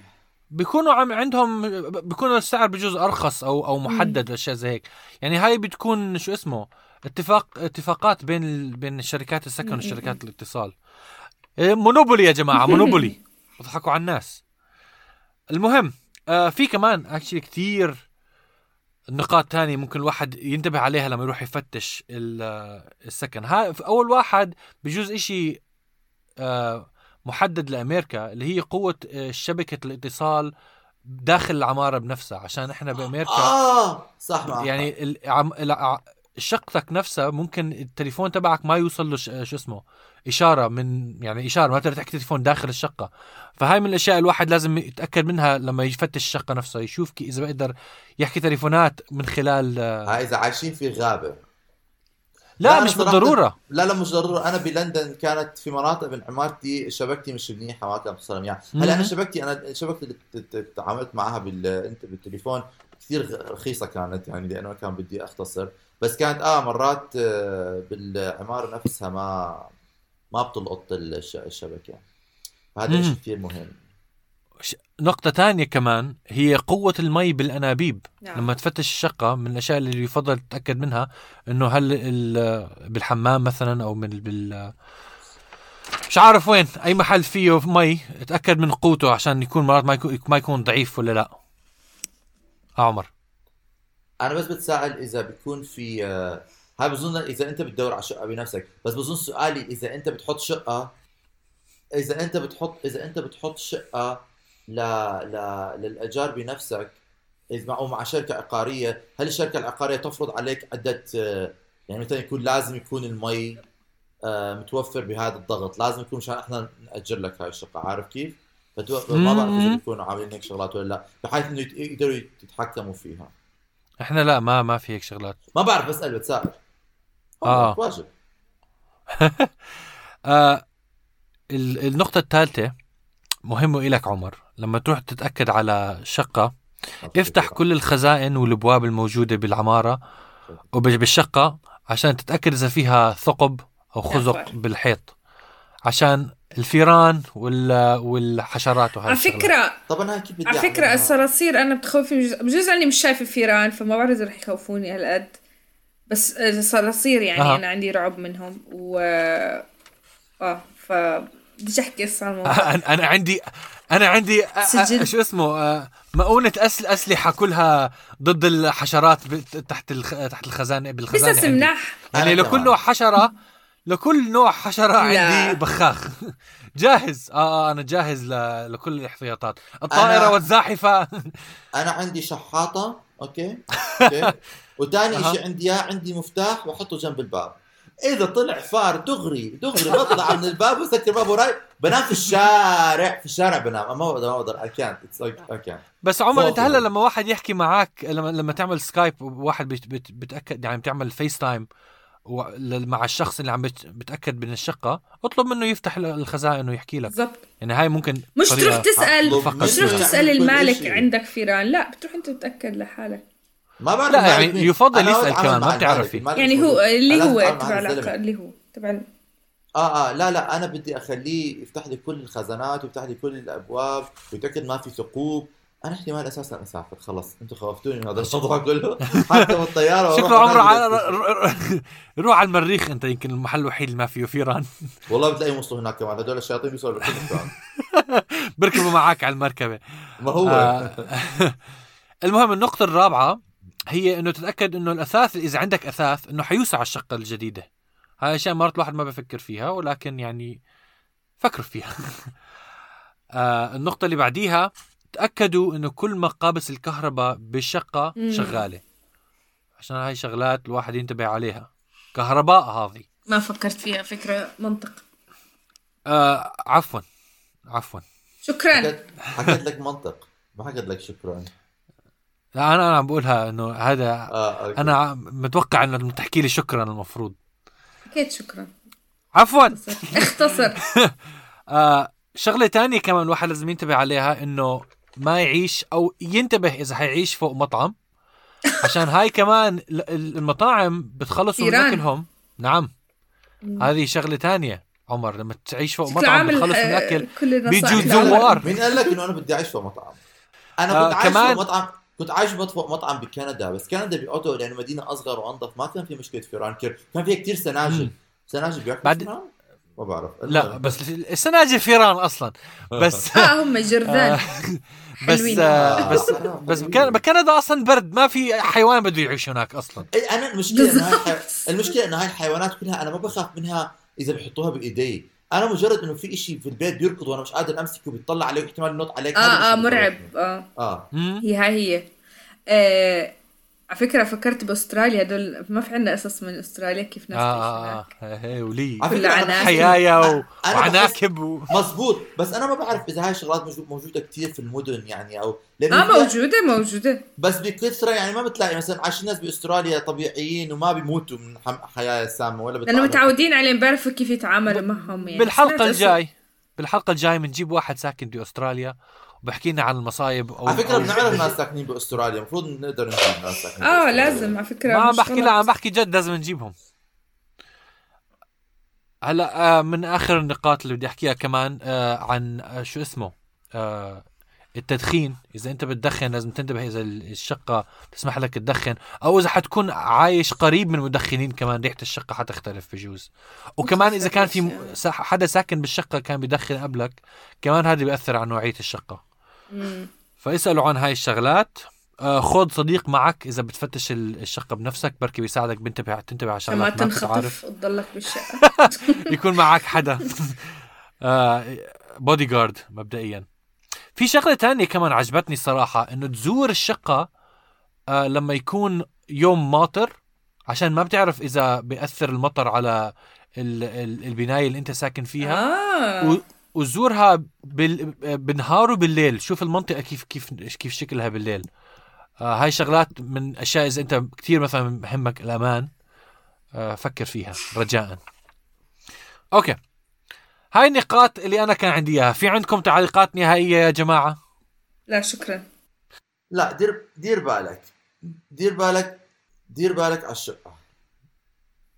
S2: بيكونوا عم عندهم بيكونوا السعر بجوز أرخص أو أو محدد أشياء زي هيك. يعني هاي بتكون شو اسمه؟ اتفاق اتفاقات بين ال... بين شركات السكن وشركات الاتصال. إيه، مونوبولي يا جماعة مونوبولي. بضحكوا على الناس. المهم آه في كمان اكشلي كتير نقاط تانية ممكن الواحد ينتبه عليها لما يروح يفتش آه، السكن ها أول واحد بجوز إشي آه محدد لأمريكا اللي هي قوة آه، شبكة الاتصال داخل العمارة بنفسها عشان إحنا بأمريكا
S4: آه صح
S2: يعني. شقتك نفسها ممكن التليفون تبعك ما يوصل له. شو اسمه إشارة من يعني إشارة ما تقدر تحكي تليفون داخل الشقة. فهاي من الأشياء الواحد لازم يتأكد منها لما يفتش الشقة نفسها يشوف كي- إذا بيقدر يحكي تليفونات من خلال آه،
S4: هاي إذا عايشين في غابة.
S2: لا,
S4: أنا
S2: مش بالضرورة.
S4: لا لا مش ضروري أنا بلندن كانت في مناطق من عمارتي شبكتي مش منيحة ما كانت بتصل يعني هلأ
S2: أنا.
S4: شبكتي أنا شبكتي اللي تعاملت معها بال بالتليفون كثير رخيصة كانت يعني لأنه كان بدي أختصر. بس كانت آه مرات آه، بالعمارة نفسها ما ما بتلقط الش- الشبكة. فهذا. شيء كثير مهم.
S2: نقطة تانية كمان هي قوة المي بالأنابيب.
S3: نعم.
S2: لما تفتش الشقة من الأشياء اللي يفضل تتأكد منها إنه هل ال- بالحمام مثلا أو من بال مش عارف وين أي محل فيه مي تأكد من قوته عشان يكون مرات ما يكون, ما يكون ضعيف ولا لأ. آه عمر.
S4: أنا بس بتساءل إذا بيكون في آه، هاي بظن إذا أنت بتدور على شقة بنفسك بس بظن سؤالي إذا أنت بتحط شقة إذا أنت بتحط إذا أنت بتحط شقة ل... ل... للأيجار بنفسك اذا مع... أو مع شركة عقارية هل الشركة العقارية تفرض عليك عده يعني مثلا يكون لازم يكون المي آه، متوفر بهذا الضغط لازم يكون مشان إحنا نأجر لك هاي الشقة عارف كيف؟ فتو... ما بعرف
S2: إذا.
S4: بيكونوا عاملين هيك شغلات ولا لا بحيث إنه يقدروا يتحكموا فيها.
S2: إحنا لا ما ما في هيك شغلات.
S4: ما بعرف بسأل بتساءل.
S2: آه.
S4: واجب
S2: آه ال- النقطة الثالثة مهمة إلك عمر لما تروح تتأكد على شقة افتح كل الخزائن والأبواب الموجودة بالعمارة وبالشقه عشان تتأكد إذا فيها ثقب أو خزق. بالحيط عشان الفيران وال والحشرات وهاي
S3: على. فكرة
S4: طب أنا كيف بدي
S3: على فكرة؟ الصراصير أنا بتخوفني بجوز, بجوز أني مش شايفة فيران فما بعرف إذا رح يخوفوني هالقد بس الصراصير يعني
S2: أها.
S3: أنا عندي رعب منهم و آه ف بديش أحكي قصة عن الموضوع
S2: أنا أنا عندي أنا عندي أ- أ-
S3: سجل.
S2: شو اسمه آه، مؤونة أسل أسلحة كلها ضد الحشرات بت- تحت الخ... تحت الخزانة بالخزانة
S3: قصص. مناح
S2: يعني لكل. نوع حشرة لكل نوع حشرة
S3: لا.
S2: عندي بخاخ جاهز آه آه، أنا جاهز ل... لكل الاحتياطات الطائرة
S4: أنا-
S2: والزاحفة
S4: أنا عندي شحاطة أوكي أوكي وثاني
S2: أها.
S4: شيء عندي اياه عندي مفتاح بحطه جنب الباب. إذا طلع فار دغري دغري بطلع من الباب وسكر الباب وراي بنام في الشارع. في الشارع بنام. ما بقدر ما بقدر. اي كانت اي كانت
S2: بس عمر
S4: أنت.
S2: هلا لما واحد يحكي معك لما لما تعمل Skype وواحد بت... بت... بتاكد يعني بتعمل FaceTime مع الشخص اللي عم بت... بتأكد من الشقة اطلب منه يفتح ال- الخزائن ويحكي لك.
S3: بالضبط.
S2: يعني هاي ممكن
S3: مش تروح
S4: أطلب
S3: مش تروح تسأل
S4: كل
S3: المالك
S4: إشي.
S3: عندك فيران. لا بتروح أنت تتأكد لحالك.
S4: ما بعرف
S2: لا، يعني
S4: مين.
S2: يفضل
S4: أتعامل
S2: كمان، ما. بتعرفي.
S3: يعني. هو اللي هو تبع. العلاقة اللي هو تبع
S4: آه آه لا لا أنا بدي أخليه يفتح لي كل الخزانات ويفتح لي كل الأبواب ويتأكد ما في ثقوب أنا احتمال أساسا أسافر خلص أنتم خوفتوني من هذا الموضوع كله حتى من الطيارة وأروح
S2: شكله عمره على... ر- ر- روح على المريخ أنت يمكن المحل الوحيد اللي ما فيه فيران
S4: والله بتلاقيهم وصلوا هناك كمان هدول الشياطين بيوصلوا بكل مكان
S2: بيركبوا معك على المركبة
S4: ما هو
S2: آه، المهم النقطة الرابعة هي إنه تتأكد إنه الأثاث إذا عندك أثاث إنه حيوسع الشقة الجديدة. هاي أشياء مرات الواحد ما بفكر فيها ولكن يعني فكروا فيها. آه النقطة اللي بعديها تأكدوا إنه كل مقابس الكهرباء بالشقة
S3: مم.
S2: شغالة. عشان هاي شغلات الواحد ينتبه عليها. كهرباء هذه
S3: ما فكرت فيها فكرة منطق.
S2: آه عفوا. عفوا.
S3: شكرا.
S4: حكيت لك منطق. ما حكيت لك شكرا.
S2: لا أنا أنا عم بقولها إنه هذا
S4: أوكي.
S2: أنا متوقع إنه تحكي لي شكرا المفروض.
S3: حكيت شكرا.
S2: عفوا.
S3: اختصر.
S2: آه شغلة تانية كمان الواحد لازم ينتبه عليها إنه ما يعيش أو ينتبه إذا حيعيش فوق مطعم. عشان هاي كمان ال- ال- المطاعم بتخلصوا من. أكلهم. نعم. هذه شغلة تانية. عمر لما تعيش فوق مطعم بتخلص من
S3: آه،
S2: الاكل
S3: كل النصائح.
S2: بيجوا زوار.
S4: مين قال لك إنه أنا بدي أعيش فوق مطعم؟ أنا
S2: آه،
S4: كنت عايش
S2: كمان-
S4: فوق مطعم. كنت عايش فوق مطعم بكندا بس كندا بأوتو لأنه مدينة أصغر وأنظف. ما كان في مشكلة فيران كثير كان فيها كثير سناجل.
S2: مم.
S4: سناجل بياكلوا
S2: بعد-
S4: فيران؟ ما بعرف.
S2: لا. بس السناجل فيران أصلا. بس
S3: آه هم جرذان
S2: آه، بس. آه، بس
S4: آه،
S2: بس بكندا أصلا برد. ما في حيوان بده يعيش هناك أصلا.
S4: إيه، أنا المشكلة انه. المشكلة انه هاي الحيوانات كلها أنا ما بخاف منها إذا بحطوها بايدي أنا مجرد إنه في إشي في البيت بيركض وأنا مش قادر أمسكه بيطلع عليك احتمال ينط عليك
S3: آه
S4: آه
S3: مرعب.
S4: آه
S2: آه.
S3: هي هاي هي آه على فكرة فكرت بأستراليا هدول ما في عندنا قصص من أستراليا كيف ناس تعيش
S2: آه
S3: هناك.
S2: آه ولي.
S4: على
S3: كلها
S4: فكرة أنا
S3: عناكب.
S2: حيايا و... وعناكب و...
S4: مزبوط بس أنا ما بعرف إذا هاي الشغلات موجو- موجودة كثير في المدن يعني
S3: أو
S4: آه
S3: موجودة موجودة.
S4: بس بكثرة يعني ما بتلاقي مثلا عايشين ناس بأستراليا طبيعيين وما بيموتوا من حياة سامة ولا لأنه
S3: متعودين عليهم بيعرفوا كيف يتعاملوا معهم يعني. قصة-
S2: الجاي بالحلقة الجاي بنجيب واحد ساكن بأستراليا وبحكي لنا عن المصايب أو
S4: على
S2: فكرة
S4: بنعرف ناس ساكنين بأستراليا المفروض نقدر نجيب ناس ساكنين آه.
S3: لازم على فكرة
S2: ما عم بحكي. لا عم بحكي جد لازم نجيبهم. هلا آه، من آخر النقاط اللي بدي أحكيها كمان آه، عن آه، شو اسمه؟ التدخين. إذا أنت بتدخن لازم تنتبه إذا الشقة تسمح لك تدخن أو إذا حتكون عايش قريب من مدخنين كمان ريحة الشقة حتختلف بجوز. وكمان إذا كان في حدا ساكن بالشقة كان بيدخن قبلك كمان هذا بيأثر على نوعية الشقة.
S3: مم.
S2: فاسألوا عن هاي الشغلات. آه خذ صديق معك إذا بتفتش ال- الشقة بنفسك بركي بيساعدك بنتبه تنتبه على شغلات ما
S3: تنخطف وتضلك بالشقة.
S2: يكون معك حدا. بودي جارد مبدئيا. في شغلة تانية كمان عجبتني الصراحه إنه تزور الشقة آه لما يكون يوم ماطر عشان ما بتعرف إذا بيأثر المطر على ال- ال- البناية اللي أنت ساكن فيها. و- وزورها بال... بالنهار وبالليل شوف المنطقة كيف كيف كيف شكلها بالليل. آه هاي شغلات من أشياء إذا أنت كثير مثلا بهمك الأمان آه فكر فيها رجاء. أوكي. هاي النقاط اللي أنا كان عندي إياها. في عندكم تعليقات نهائية يا جماعة؟
S3: لا شكرا.
S4: لا دير دير بالك. دير بالك دير بالك على الشقة.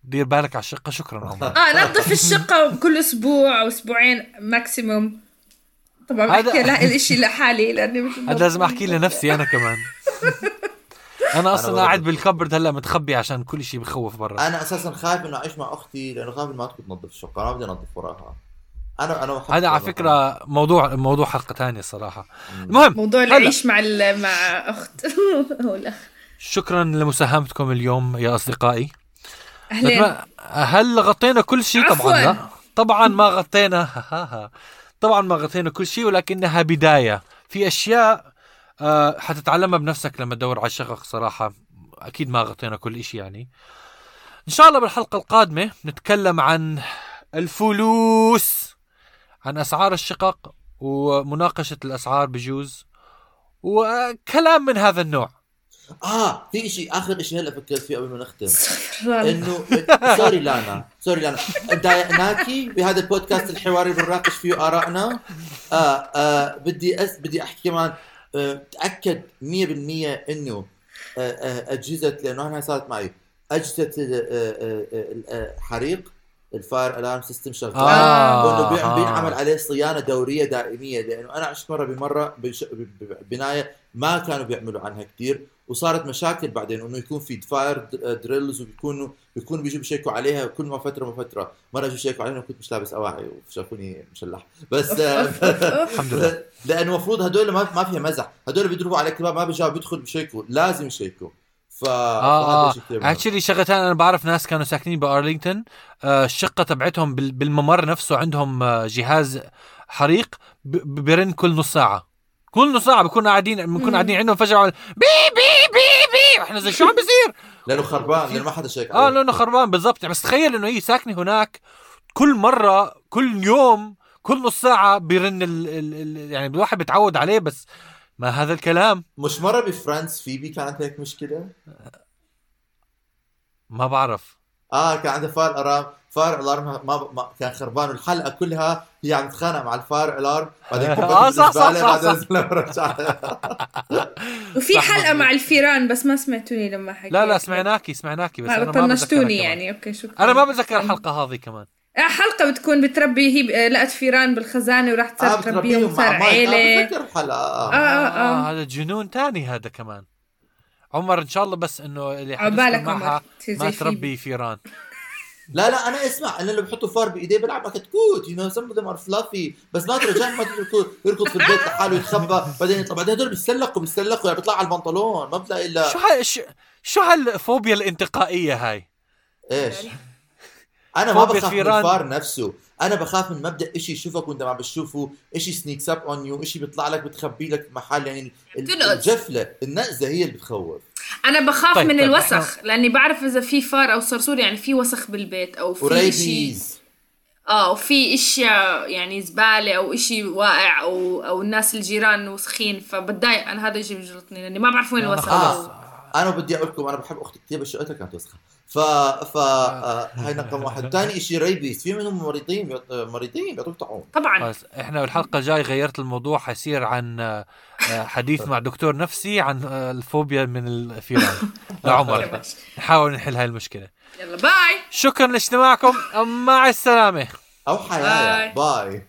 S2: دير بالك على الشقة شكرا عمر
S3: آه نظف الشقة كل أسبوع أو أسبوعين maximum طبعا
S2: هذا-
S3: بحكي لا الاشي لحالي لأني مش
S2: هذا لازم أحكي لنفسي أنا كمان أنا
S4: أصلا.
S2: قاعد بال cupboard هلأ متخبي عشان كل شيء بخوف برا
S4: أنا أساسا خايف إنه أعيش مع أختي لأنه خايف ما تكون تنظف الشقة أنا بدي أنظف وراها أنا أنا
S2: هذا على. فكرة موضوع موضوع حلقة ثانية الصراحه
S4: مم.
S2: المهم
S3: موضوع. العيش مع ال- مع أخت أو الأخ
S2: شكرا لمساهمتكم اليوم يا
S3: أصدقائي
S2: أهلين. هل غطينا كل شيء؟ طبعا. لا. طبعا ما غطينا. طبعا ما غطينا كل شيء ولكنها بداية. في أشياء آه، حتتعلمها بنفسك لما تدور على الشقق صراحة. أكيد ما غطينا كل شيء يعني. إن شاء الله بالحلقة القادمة نتكلم عن الفلوس عن أسعار الشقق ومناقشة الأسعار بجوز وكلام من هذا النوع.
S4: آه في شيء آخر شيء هلا فكرت فيه قبل ما نختم. إنه sorry لانا sorry لانا. ضايقناكي بهذا البودكاست الحواري اللي بنناقش فيه آرائنا. آه آه بدي أس بدي أحكي كمان آه تأكد 100% إنه آه آه أجهزة لأنه أنا صارت معي. أجهزة ال- الحريق ال fire alarm system شغال.
S2: آه.
S4: وإنه
S2: آه.
S4: بينعمل عليه صيانة دورية دائمية. لأنه أنا عشت مرة بمرة بش- ب- ب- بنايه ما كانوا بيعملوا عنها كثير وصارت مشاكل بعدين إنه يكون في fire drills وبيكونوا بيكونوا بيجوا بيشيكوا عليها كل ما فترة ما فترة. مرة اجوا يشيكوا علينا وكنت مش لابس أواعي وشافوني مشلح. بس
S2: الحمد لله.
S4: لأنه المفروض هدول ما ما فيها مزح. هدول بيضربوا عليك الباب ما بيجوا بيدخلوا بيشيكوا لازم يشيكوا. ف آه.
S2: actually شغلتين أنا بعرف ناس كانوا ساكنين بأرلينغتون. آه الشقة تبعتهم بال- بالممر نفسه عندهم آه جهاز حريق بيرن كل نص ساعة. كل نص ساعة بكون قاعدين بنكون. قاعدين عندهم فجأة بي بي بي بي. وإحنا زي شو عم بيصير؟
S4: لأنه خربان لأنه ما حدا شيك آه.
S2: لأنه خربان بالضبط. بس تخيل إنه هي ساكنه هناك كل مرة كل يوم كل نص ساعة بيرن ال ال ال يعني الواحد بيتعود عليه. بس ما هذا الكلام؟
S4: مش مرة ب Friends Phoebe كانت هيك مشكلة؟
S2: ما بعرف.
S4: آه كان عنده fire alarm fire alarm ما, ما كان خربان. والحلقة كلها هي عم تتخانق مع ال fire alarm بعدين كبت
S2: آه، صح، صح، صح، صح.
S4: رجع
S3: وفي
S2: صح، حلقة.
S3: مع الفيران بس ما سمعتوني لما حكيت.
S2: لا لا سمعناكي سمعناكي بس أنا
S3: ما طنشتوني. يعني. أوكي شكرا.
S2: أنا ما بتذكر الحلقة هذه كمان.
S3: آه، حلقة بتكون بتربي هي آه، لقت فيران بالخزانة وراح تصير تربيهم وصار
S4: مع مايك. آه
S3: عيلة.
S4: بتذكر الحلقة
S3: آه،
S4: آه.
S3: آه.
S2: هذا جنون تاني هذا كمان. عمر إن شاء الله بس إنه اللي
S3: عبالك
S2: معها ما تربي. فيران.
S4: لا لا أنا اسمع أنا اللي بحطوا فار بإيديه بيلعب مع كتكوت you know some of them are fluffy بس ما ترجع ما تركض يركض في البيت لحاله يتخبى بعدين يطلع. بعدين هدول بيتسلقوا بيتسلقوا يعني بيطلع على البنطلون ما بتلاقي الا
S2: شو ها شو, شو هالفوبيا الانتقائية هاي؟
S4: إيش؟ أنا ما بخاف من. الفار نفسه. أنا بخاف من مبدأ إشي يشوفك وأنت ما بتشوفه. إشي sneaks up on you إشي بيطلع لك بتخبي لك محل. يعني. الجفلة النقزة هي اللي بتخوف.
S3: أنا بخاف
S2: طيب،
S3: من
S2: طيب،
S3: الوسخ لأني بعرف إذا في فار أو صرصور يعني في وسخ بالبيت أو في شيء آه وفي إشياء يعني زبالة أو إشي واقع أو أو الناس الجيران وسخين فبتضايق. أنا هذا الشيء بيجلطني لأني ما بعرف وين
S2: أنا
S3: الوسخ.
S4: آه أنا بدي أقول لكم أنا بحب أختي كثير بس شقتها كانت وسخة. ف ف آه، هاي رقم واحد. ثاني شيء rabies في منهم مريضين بيط- مريضين بيعطوك طاعون
S3: طبعا.
S2: بس إحنا الحلقة الجاي غيرت الموضوع حيصير عن آه، آه، حديث مع دكتور نفسي عن آه، الفوبيا من الفيران لعمر نحاول نحل هاي المشكلة.
S3: يلا bye.
S2: شكرا لإجتماعكم. مع السلامة.
S4: أو حياة. bye.